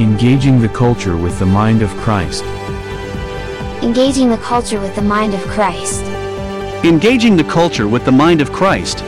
Engaging the culture with the mind of Christ. Engaging the culture with the mind of Christ. Engaging the culture with the mind of Christ.